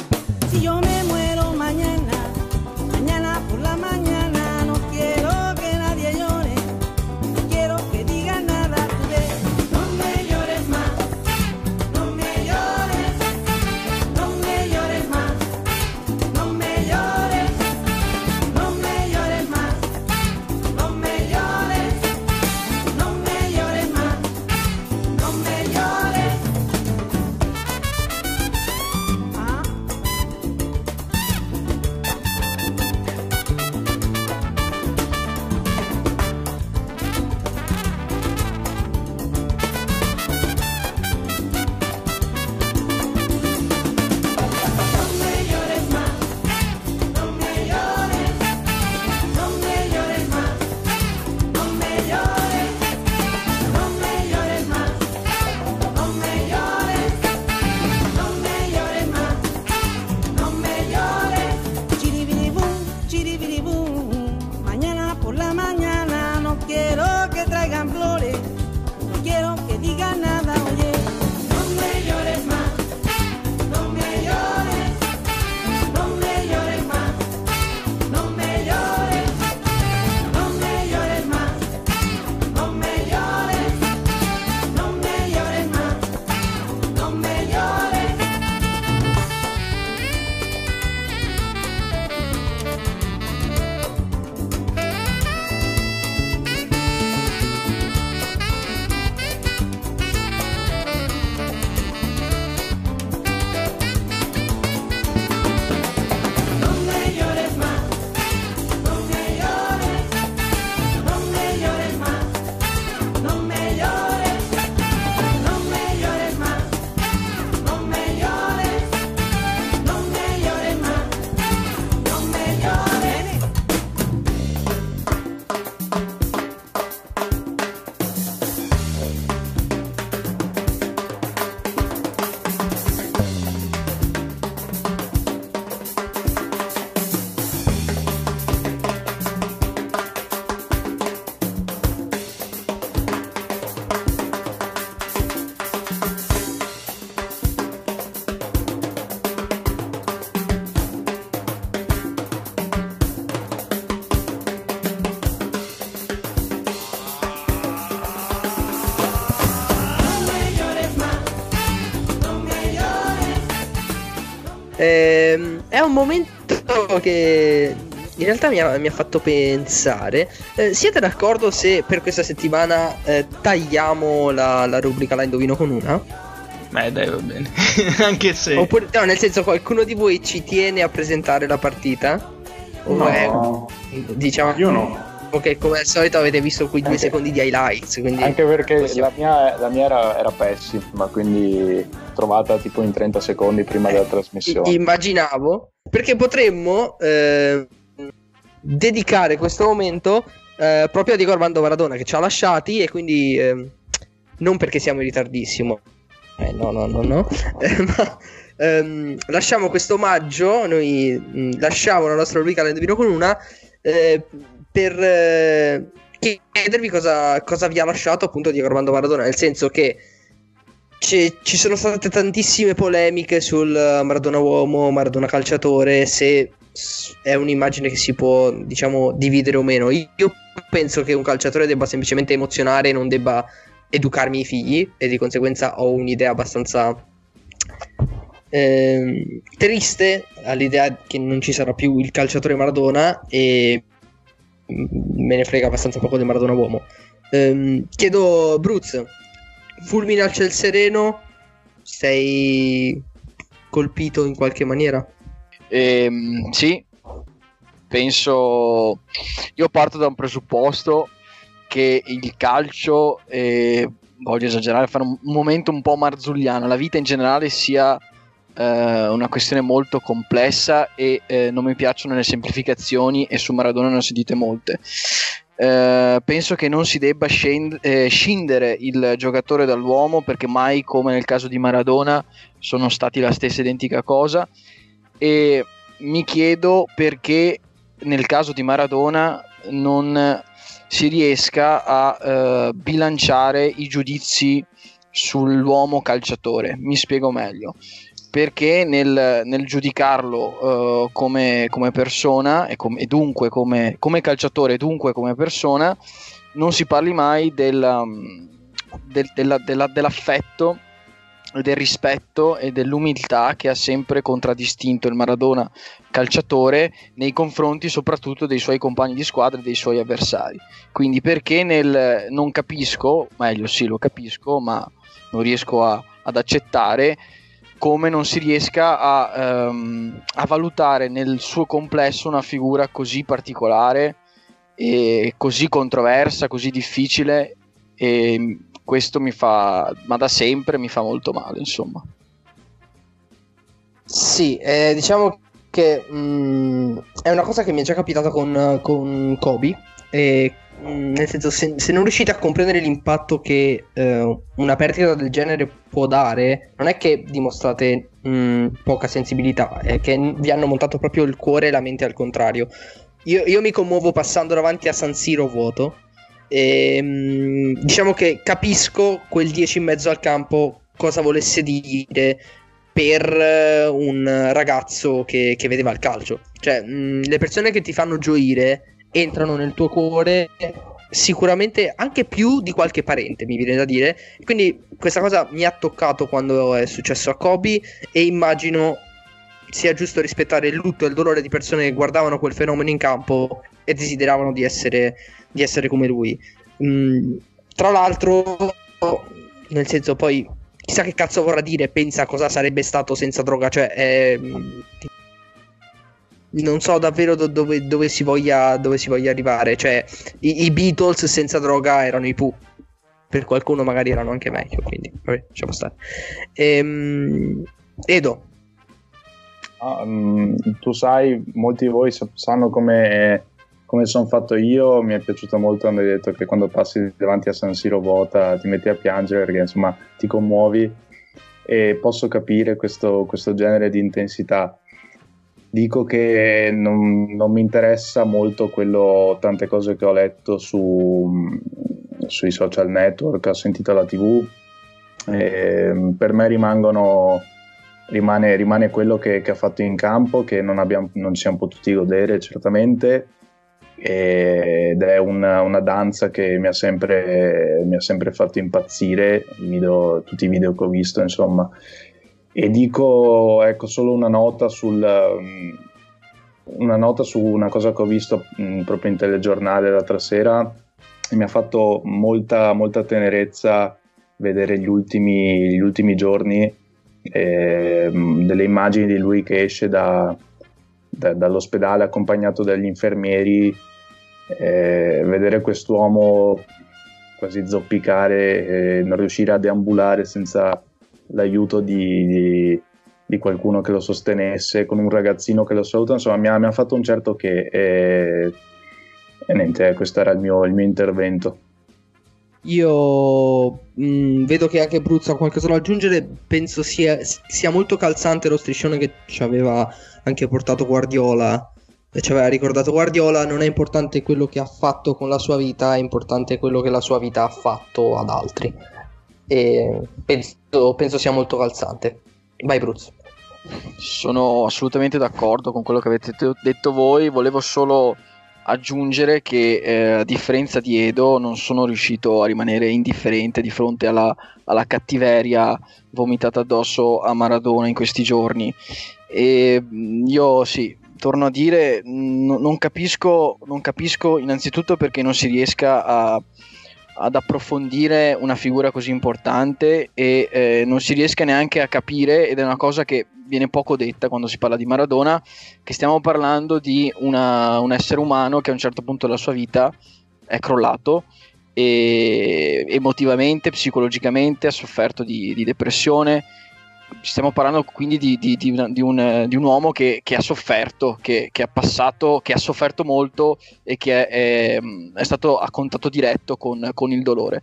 Un momento che in realtà mi ha, mi ha fatto pensare. Eh, siete d'accordo se per questa settimana eh, tagliamo la, la rubrica La indovino con una? Beh, dai, va bene. Anche se. Oppure, no, nel senso, qualcuno di voi ci tiene a presentare la partita? O No, è- diciamo io no. che come al solito avete visto quei due Anche- secondi di highlights. Quindi Anche perché possiamo- la mia, la mia era, era pessima, quindi trovata tipo in 30 secondi prima della trasmissione. Immaginavo perché potremmo eh, dedicare questo momento eh, proprio a Diego Armando Maradona che ci ha lasciati e quindi ehm, non perché siamo in ritardissimo eh, no no no no Eh, ma ehm, lasciamo questo omaggio noi mh, lasciamo la nostra rubrica L'Indovino con una eh, per eh, chiedervi cosa, cosa vi ha lasciato appunto Diego Armando Maradona nel senso che ci, ci sono state tantissime polemiche sul eh, Maradona uomo, Maradona calciatore, se è un'immagine che si può, diciamo, dividere o meno. Io penso che un calciatore debba semplicemente emozionare e non debba educarmi i figli e di conseguenza ho un'idea abbastanza ehm, triste all'idea che non ci sarà più il calciatore Maradona e me ne frega abbastanza poco del Maradona uomo. Ehm, chiedo Bruz, fulmine al ciel sereno, sei colpito in qualche maniera? Ehm, sì, penso. Io parto da un presupposto che il calcio, eh, voglio esagerare, fare un momento un po' marzulliano, la vita in generale sia eh, una questione molto complessa e eh, non mi piacciono le semplificazioni e su Maradona ne ho sentite molte. Eh, penso che non si debba scend- eh, scindere il giocatore dall'uomo perché mai come nel caso di Maradona sono stati la stessa identica cosa e mi chiedo perché nel caso di Maradona non si riesca a eh, bilanciare i giudizi sull'uomo calciatore. Mi spiego meglio. Perché nel, nel giudicarlo eh, come, come persona e, com- e dunque come, come calciatore e dunque come persona non si parli mai del, um, del- della- della- dell'affetto del rispetto e dell'umiltà che ha sempre contraddistinto il Maradona calciatore nei confronti soprattutto dei suoi compagni di squadra e dei suoi avversari. Quindi perché nel non capisco, meglio sì lo capisco, ma non riesco a- ad accettare come non si riesca a, ehm, a valutare nel suo complesso una figura così particolare e così controversa, così difficile e questo mi fa, ma da sempre mi fa molto male, insomma. Sì, eh, diciamo che mm, è una cosa che mi è già capitata con, con Kobe. E, nel senso, se, se non riuscite a comprendere l'impatto che eh, una perdita del genere può dare, non è che dimostrate mm, poca sensibilità, è che vi hanno montato proprio il cuore e la mente al contrario. Io, io mi commuovo passando davanti a San Siro vuoto. E, mm, diciamo che capisco quel 10 in mezzo al campo cosa volesse dire per eh, un ragazzo che, che vedeva il calcio. Cioè, mh, le persone che ti fanno gioire entrano nel tuo cuore sicuramente anche più di qualche parente, mi viene da dire. Quindi questa cosa mi ha toccato quando è successo a Kobe e immagino sia giusto rispettare il lutto e il dolore di persone che guardavano quel fenomeno in campo e desideravano di essere, di essere come lui. Mm, tra l'altro, nel senso, poi chissà che cazzo vorrà dire, pensa cosa sarebbe stato senza droga, cioè è- non so davvero do- dove, dove si voglia, dove si voglia arrivare, cioè i, i Beatles senza droga erano i Pooh, per qualcuno magari erano anche meglio, quindi vabbè, lasciamo stare. Ehm, Edo, Ah, mm, tu sai, molti di voi sa- sanno come, come sono fatto io. Mi è piaciuto molto quando hai detto che quando passi davanti a San Siro vuota ti metti a piangere perché insomma ti commuovi e posso capire questo, questo genere di intensità. Dico che non, non mi interessa molto quello, tante cose che ho letto su, sui social network, ho sentito alla tv. e per me rimangono rimane, rimane quello che, che ha fatto in campo, che non, abbiamo, non siamo potuti godere certamente, ed è una, una danza che mi ha, sempre, mi ha sempre fatto impazzire, video- tutti i video che ho visto, insomma. E dico, ecco, solo una nota sul... um, Una nota su una cosa che ho visto mh, proprio in telegiornale l'altra sera. E mi ha fatto molta, molta tenerezza vedere gli ultimi, gli ultimi giorni ehm, delle immagini di lui che esce da, da, dall'ospedale accompagnato dagli infermieri, eh, vedere quest'uomo quasi zoppicare e non riuscire a deambulare senza l'aiuto di, di, di, qualcuno che lo sostenesse, con un ragazzino che lo saluta, insomma mi ha, mi ha fatto un certo che... E, e niente, questo era il mio, il mio intervento. Io mh, mm, vedo che anche Bruzzo ha qualcosa da aggiungere. Penso sia, sia, molto calzante lo striscione che ci aveva anche portato Guardiola. E ci aveva ricordato Guardiola. Non è importante quello che ha fatto con la sua vita, è importante quello che la sua vita ha fatto ad altri. E penso, penso sia molto calzante. Vai, Bruzzo. Sono assolutamente d'accordo con quello che avete detto voi. Volevo solo aggiungere che eh, a differenza di Edo non sono riuscito a rimanere indifferente di fronte alla, alla cattiveria vomitata addosso a Maradona in questi giorni e mm, io sì torno a dire n- non, capisco, non capisco innanzitutto perché non si riesca a, ad approfondire una figura così importante e eh, non si riesca neanche a capire ed è una cosa che viene poco detta quando si parla di Maradona, che stiamo parlando di una, un essere umano che a un certo punto della sua vita è crollato e emotivamente, psicologicamente ha sofferto di, di depressione. Stiamo parlando quindi di, di, di un, un, uomo che, che, ha sofferto, che, che, ha passato, che ha sofferto molto e che è, è, è stato a contatto diretto con, con il dolore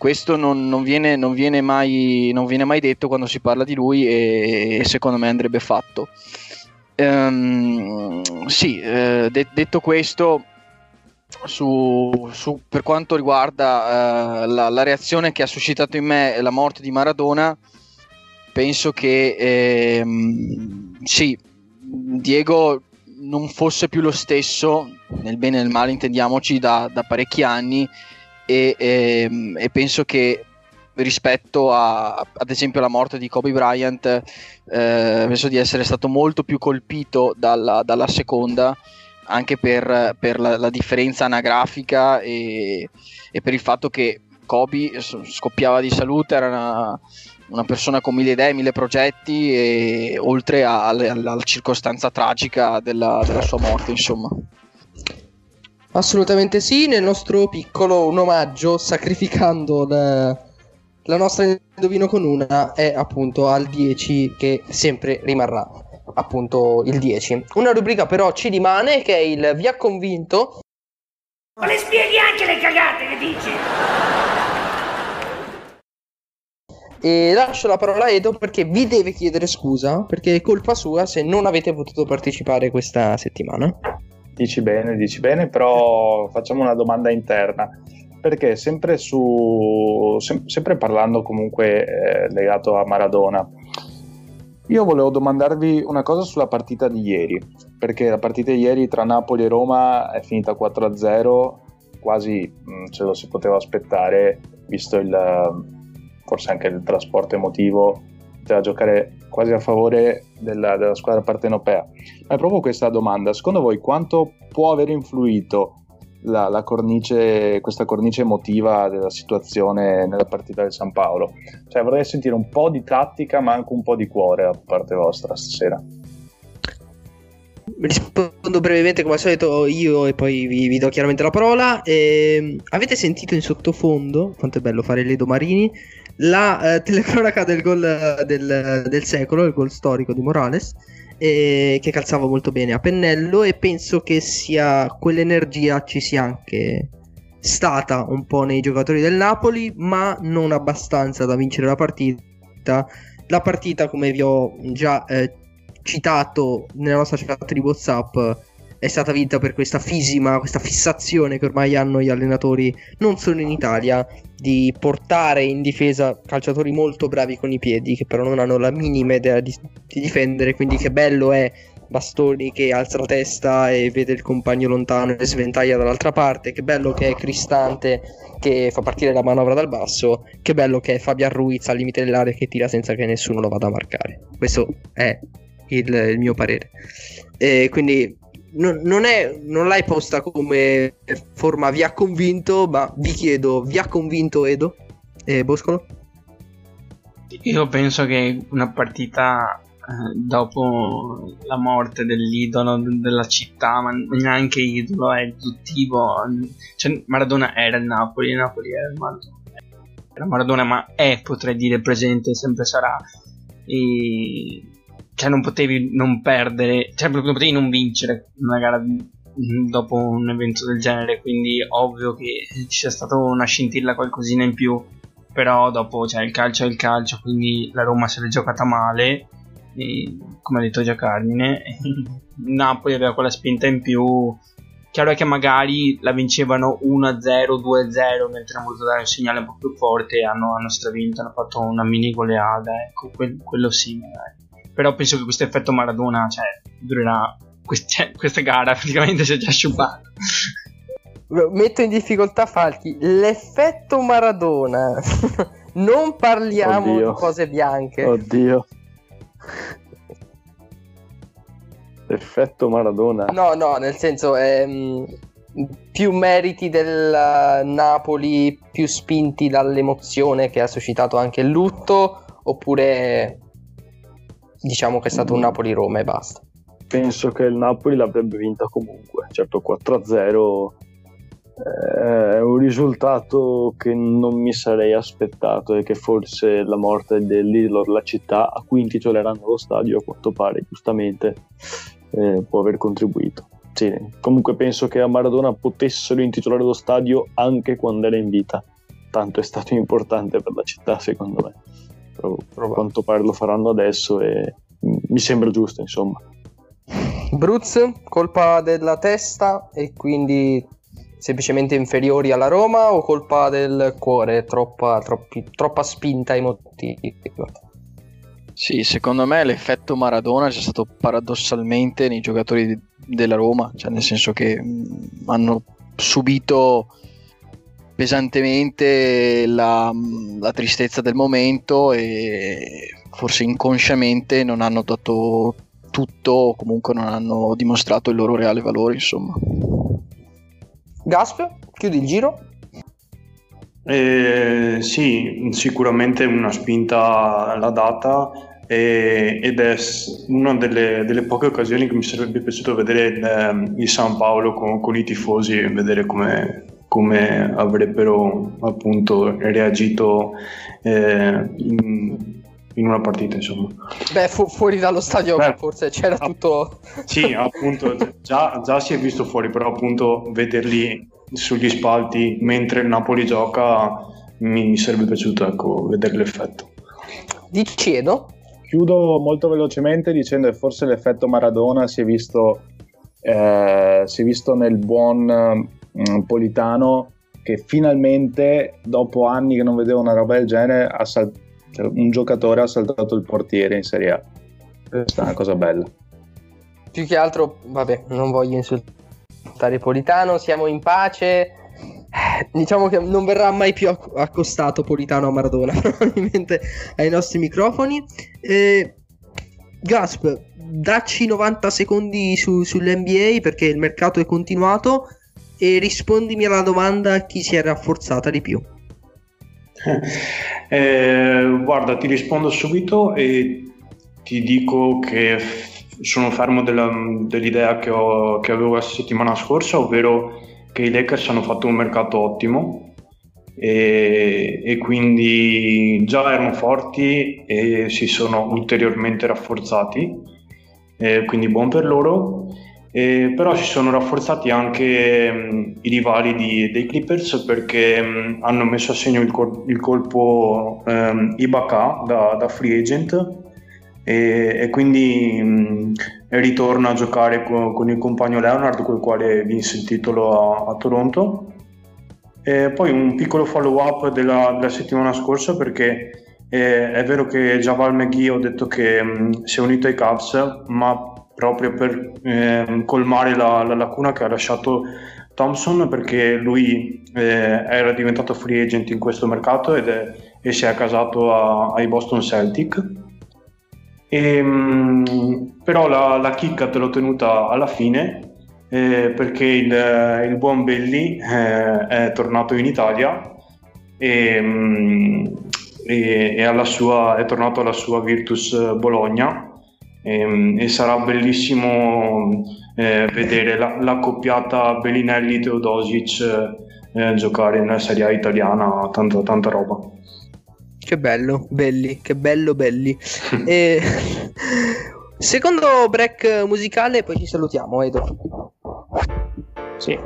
questo non, non, viene, non, viene mai, non, viene, mai, detto quando si parla di lui e, e secondo me andrebbe fatto. Um, sì, eh, de- detto questo, su, su, per quanto riguarda uh, la, la, reazione che ha suscitato in me la morte di Maradona, penso che ehm, sì, Diego non fosse più lo stesso, nel bene e nel male intendiamoci, da, da parecchi anni e, ehm, e penso che rispetto a, ad esempio alla morte di Kobe Bryant eh, penso di essere stato molto più colpito dalla, dalla seconda anche per, per la, la, differenza anagrafica e, e, per il fatto che Kobe scoppiava di salute era una, una persona con mille idee, mille progetti e oltre alla, alla circostanza tragica della, della sua morte insomma Assolutamente sì, nel nostro piccolo un omaggio sacrificando la, la nostra indovino con una è appunto al 10 che sempre rimarrà appunto il 10. Una rubrica però ci rimane che è il vi ha convinto. Ma le spieghi anche le cagate che dici? E lascio la parola a Edo perché vi deve chiedere scusa perché è colpa sua se non avete potuto partecipare questa settimana. Dici bene, dici bene, però facciamo una domanda interna. Perché sempre, su, sem- sempre parlando comunque eh, legato a Maradona, io volevo domandarvi una cosa sulla partita di ieri, perché la partita di ieri tra Napoli e Roma è finita 4-0, quasi mh, mm, ce lo si poteva aspettare, visto il, forse anche il trasporto emotivo, poteva giocare quasi a favore della, della squadra partenopea. Ma è proprio questa domanda, secondo voi quanto può aver influito la, la cornice, questa cornice emotiva della situazione nella partita del San Paolo? Cioè vorrei sentire un po' di tattica ma anche un po' di cuore a parte vostra stasera. Rispondo brevemente come al solito io e poi vi, vi do chiaramente la parola. Eh, avete sentito in sottofondo, quanto è bello fare Ledo Marini, la eh, telecronaca del gol del, del, secolo, il gol storico di Morales, eh, che calzava molto bene a pennello e penso che sia quell'energia ci sia anche stata un po' nei giocatori del Napoli, ma non abbastanza da vincere la partita. La partita, come vi ho già eh, citato nella nostra chat di WhatsApp, è stata vinta per questa fisima, questa fissazione che ormai hanno gli allenatori non solo in Italia di portare in difesa calciatori molto bravi con i piedi che però non hanno la minima idea di, di difendere, quindi che bello è Bastoni che alza la testa e vede il compagno lontano e sventaglia dall'altra parte, che bello che è Cristante che fa partire la manovra dal basso, che bello che è Fabian Ruiz al limite dell'area che tira senza che nessuno lo vada a marcare. Questo è il, il mio parere. E quindi non, non, è, non l'hai posta come forma vi ha convinto, ma vi chiedo, vi ha convinto Edo e Boscolo? Io penso che una partita eh, dopo la morte dell'idolo della città, ma neanche idolo, è riduttivo. Cioè, Maradona era il Napoli, Napoli era il Maradona. Era Maradona, ma è, potrei dire, presente, sempre sarà. E cioè non potevi non perdere, cioè non potevi non vincere una gara mm, dopo un evento del genere, quindi ovvio che ci sia stata una scintilla qualcosina in più, però dopo cioè, il calcio è il calcio, quindi la Roma se l'è giocata male, e, come ha detto già Carmine, Napoli aveva quella spinta in più, chiaro è che magari la vincevano 1-0, 2-0, mentre hanno voluto dare un segnale un po' più forte hanno, hanno stravinto, hanno fatto una mini goleada, ecco, quel, quello sì magari però penso che questo effetto Maradona cioè, durerà queste, questa gara praticamente si è già asciugato metto in difficoltà Falchi l'effetto Maradona non parliamo Oddio. di cose bianche Oddio. Effetto Maradona. no no nel senso ehm, più meriti del eh, Napoli più spinti dall'emozione che ha suscitato anche il lutto oppure diciamo che è stato un Napoli-Roma e basta Penso che il Napoli l'avrebbe vinta comunque. Certo 4-0 eh, è un risultato che non mi sarei aspettato e che forse la morte dell'idolo della città a cui intitoleranno lo stadio a quanto pare giustamente eh, può aver contribuito. Sì, comunque penso che a Maradona potessero intitolare lo stadio anche quando era in vita. Tanto è stato importante per la città, secondo me. Però a quanto pare lo faranno adesso e mi sembra giusto, insomma. Bruz colpa della testa e quindi semplicemente inferiori alla Roma o colpa del cuore? Troppa, troppi- troppa spinta emotiva. Sì, secondo me l'effetto Maradona c'è stato paradossalmente nei giocatori di- della Roma, cioè nel senso che mh, hanno subito pesantemente la, la tristezza del momento e forse inconsciamente non hanno dato tutto o comunque non hanno dimostrato il loro reale valore, insomma. Gasp chiudi il giro Eh, sì, sicuramente una spinta l'ha data e- ed è una delle, delle poche occasioni che mi sarebbe piaciuto vedere il, ehm, il San Paolo con, con i tifosi e vedere come, come avrebbero appunto reagito eh, in, in una partita, insomma. beh fu- fuori dallo stadio Beh, forse c'era ah. tutto Sì, appunto, già, già si è visto fuori, però appunto vederli sugli spalti mentre il Napoli gioca mi, mi sarebbe piaciuto ecco, vedere l'effetto. di Ciedo Chiudo molto velocemente dicendo che forse l'effetto Maradona si è visto, eh, si è visto nel buon Politano che finalmente, dopo anni che non vedeva una roba del genere, sal- cioè, un giocatore ha saltato il portiere in Serie A. Questa è una cosa bella. più che altro vabbè non voglio insultare Politano siamo in pace Eh, diciamo che non verrà mai più acc- accostato Politano a Maradona probabilmente ai nostri microfoni Eh, Gasp dacci 90 secondi su- sull'NBA perché il mercato è continuato e rispondimi alla domanda chi si è rafforzata di più Eh, guarda, ti rispondo subito e ti dico che sono fermo della- dell'idea che, ho- che avevo la settimana scorsa, ovvero che i Lakers hanno fatto un mercato ottimo e, e quindi già erano forti e si sono ulteriormente rafforzati, eh, quindi buon per loro. Eh, però si sono rafforzati anche mh, i rivali di- dei Clippers perché mh, hanno messo a segno il, col- il colpo ehm, Ibaka da, da free agent e, e quindi mh, ritorna a giocare co- con il compagno Leonard con il quale vinse il titolo a, a Toronto. E poi un piccolo follow up della, della settimana scorsa perché eh, è vero che Javal McGee ho detto che si è unito ai Cavs ma proprio per ehm, colmare la, la lacuna che ha lasciato Thompson perché lui eh, era diventato free agent in questo mercato ed è- e si è accasato a- ai Boston Celtic. E, mh, però la, la chicca te l'ho tenuta alla fine eh, perché il, il buon Belli eh, è tornato in Italia e, mh, e- e alla sua- è tornato alla sua Virtus Bologna e, e sarà bellissimo eh, vedere la, la coppiata Bellinelli-Teodosic eh, giocare nella Serie A italiana, tanta, tanta roba. Che bello, belli, che bello, belli. e... Secondo break musicale, poi ci salutiamo, Edo. Sì,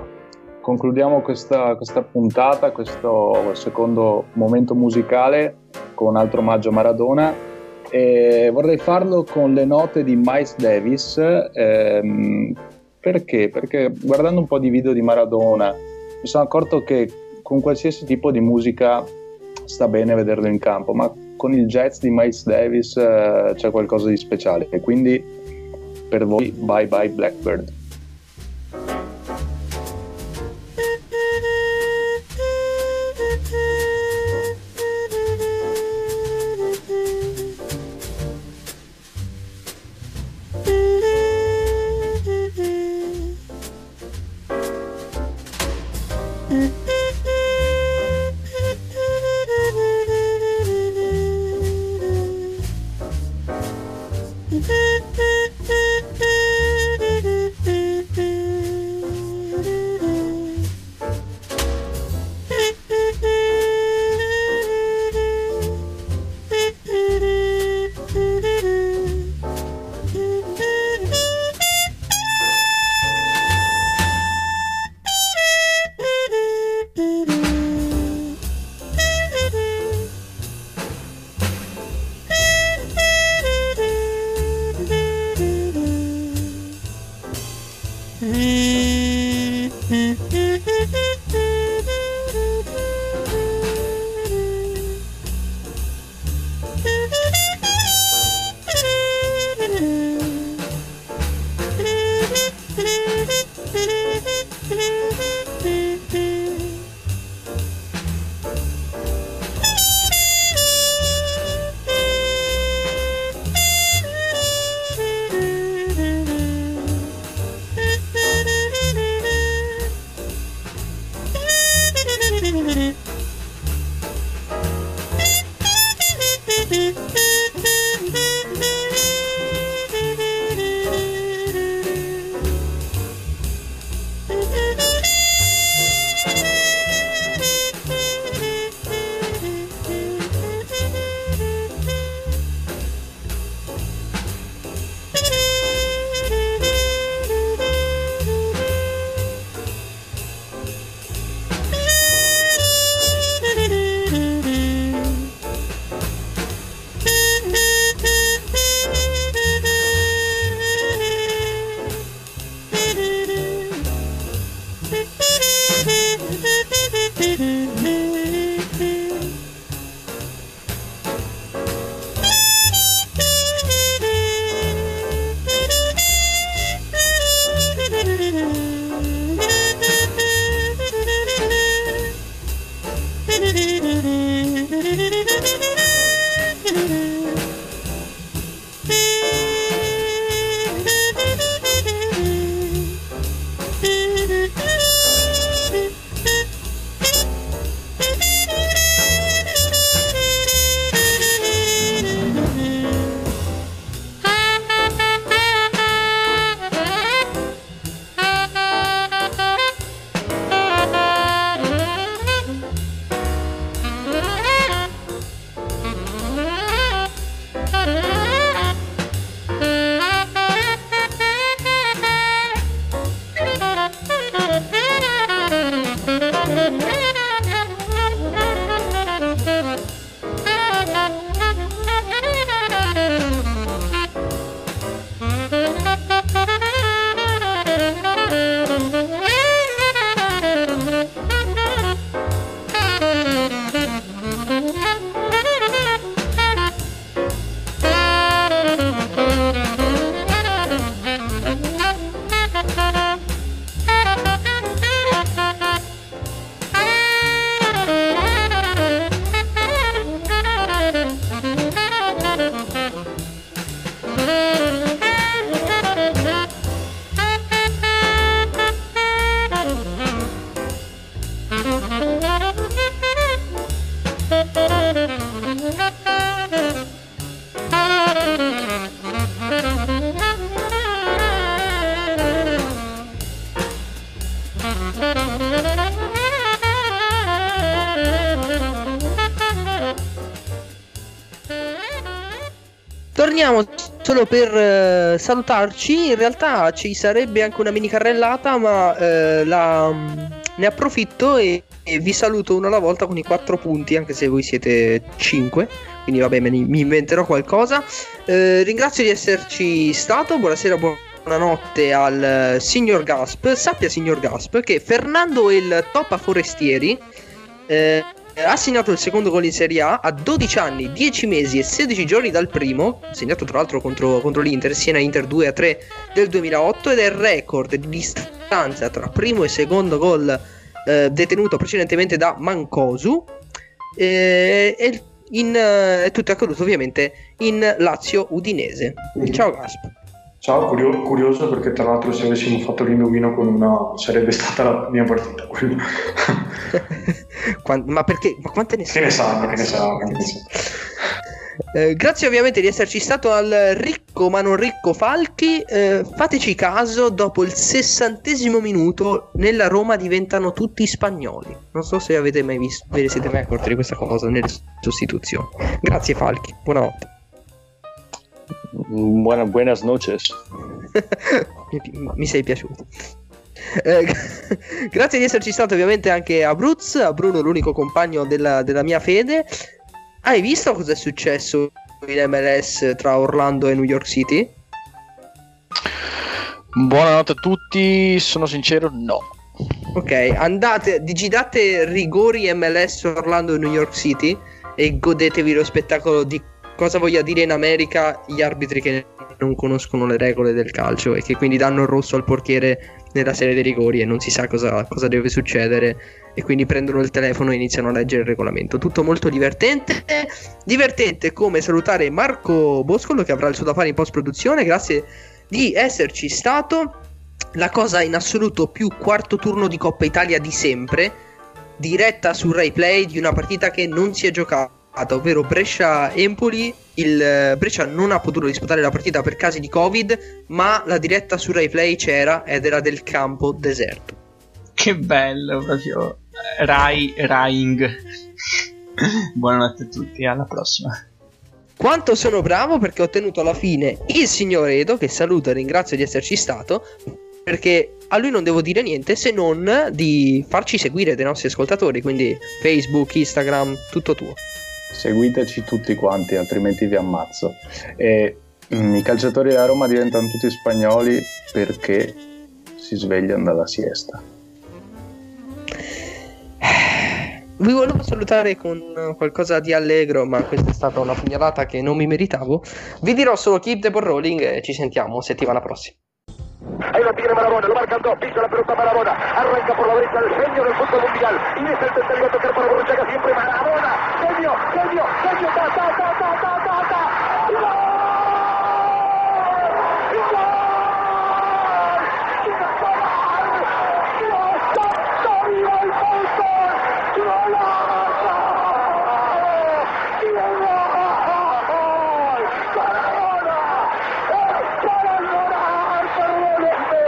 concludiamo questa, questa puntata, questo secondo momento musicale con un altro omaggio a Maradona. E vorrei farlo con le note di Miles Davis. Ehm, perché? Perché guardando un po' di video di Maradona mi sono accorto che con qualsiasi tipo di musica sta bene vederlo in campo, ma con il jazz di Miles Davis eh, c'è qualcosa di speciale. E quindi per voi, bye bye Blackbird. Per eh, salutarci. In realtà ci sarebbe anche una mini carrellata, ma eh, la, ne approfitto e, e vi saluto una alla volta con i quattro punti, anche se voi siete cinque. Quindi vabbè, me mi inventerò qualcosa. Eh, ringrazio di esserci stato. Buonasera, buonanotte al eh, signor Gasp. Sappia, signor Gasp, che Fernando il Topa Forestieri eh, ha segnato il secondo gol in Serie A a 12 anni, 10 mesi e 16 giorni dal primo, segnato tra l'altro contro, contro l'Inter, Siena Inter 2 a 3 del 2008 ed è il record di distanza tra primo e secondo gol eh, detenuto precedentemente da Mancosu. Eh, e in, eh, è tutto accaduto ovviamente in Lazio Udinese. Ciao Gasp. Ciao, curio- curioso perché tra l'altro se avessimo fatto l'indovino con una sarebbe stata la mia partita quella. Quan- ma perché? Ma quante ne che ne sanno, che ne sanno, che ne sanno. Eh, grazie ovviamente di esserci stato al ricco ma non ricco Falchi. Eh, fateci caso, dopo il sessantesimo minuto nella Roma diventano tutti spagnoli. Non so se avete mai visto, ve ne siete mai accorti di questa cosa nelle sostituzioni. Grazie Falchi, buonanotte. Buena- buenas noches. mi, mi sei piaciuto. Eh, grazie di esserci stato ovviamente anche a Bruz, a Bruno l'unico compagno della, della mia fede. Hai visto cosa è successo in MLS tra Orlando e New York City? Buonanotte a tutti, sono sincero, no. Ok, andate, digitate rigori MLS Orlando e New York City e godetevi lo spettacolo di cosa voglia dire in America gli arbitri che non conoscono le regole del calcio e che quindi danno il rosso al portiere nella serie dei rigori e non si sa cosa, cosa deve succedere e quindi prendono il telefono e iniziano a leggere il regolamento. Tutto molto divertente. Divertente come salutare Marco Boscolo che avrà il suo da fare in post produzione. Grazie di esserci stato. La cosa in assoluto più quarto turno di Coppa Italia di sempre, diretta su Rai Play di una partita che non si è giocata, ovvero Brescia-Empoli. Il eh, Brescia non ha potuto disputare la partita per casi di Covid, ma la diretta su Rai Play c'era ed era del campo deserto. Che bello, proprio Rai Raing. Buonanotte a tutti, alla prossima. Quanto sono bravo perché ho ottenuto alla fine il signor Edo, che saluto e ringrazio di esserci stato, perché a lui non devo dire niente se non di farci seguire dai nostri ascoltatori, quindi Facebook, Instagram, tutto tuo. Seguiteci tutti quanti, altrimenti vi ammazzo. E mm, i calciatori della Roma diventano tutti spagnoli perché si svegliano dalla siesta. Vi volevo salutare con qualcosa di allegro, ma questa è stata una pugnalata che non mi meritavo. Vi dirò solo keep the ball rolling e ci sentiamo settimana prossima. Ahí lo tiene Marabona, lo marcan dos, pisa la pelota Marabona, arranca por la derecha el genio del fútbol mundial, y es el tercero a tocar para Borruchaga, siempre Marabona, genio, genio, genio, ta, ta, ta, ta, ta, ta, ta, y gol, y gol, y gol, Dios santo, viva el fútbol, golazo, y gol, Maradona, es para llorar, perdónenme,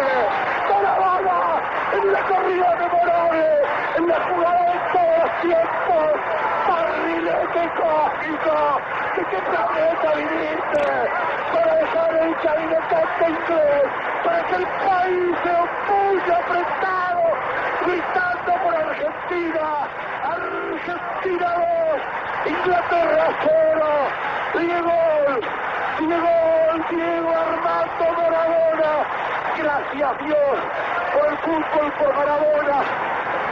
Maradona, en la corrida memorable, en la jugada de todos los tiempos, barrilete cósmico, ¿de qué viniste? Para dejar el chavinetante inglés, para que el país se opulle apretado, gritando por Argentina, Argentina 2, Inglaterra 0, Diego, Diego, Diego Armando Maradona, gracias Dios por el fútbol, por Maradona,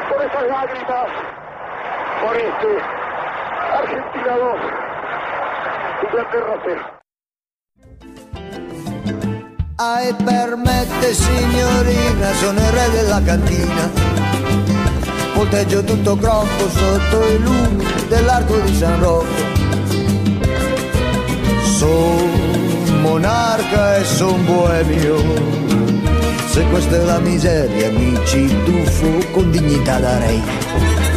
por esas lágrimas, por este, Argentina 2, 0. Ai, permette signorina, sono il re della cantina. Volteggio tutto crocco sotto i lumi dell'arco di San Rocco. Son monarca e son boemio. Se questa è la miseria, mi ci tuffo con dignità da re.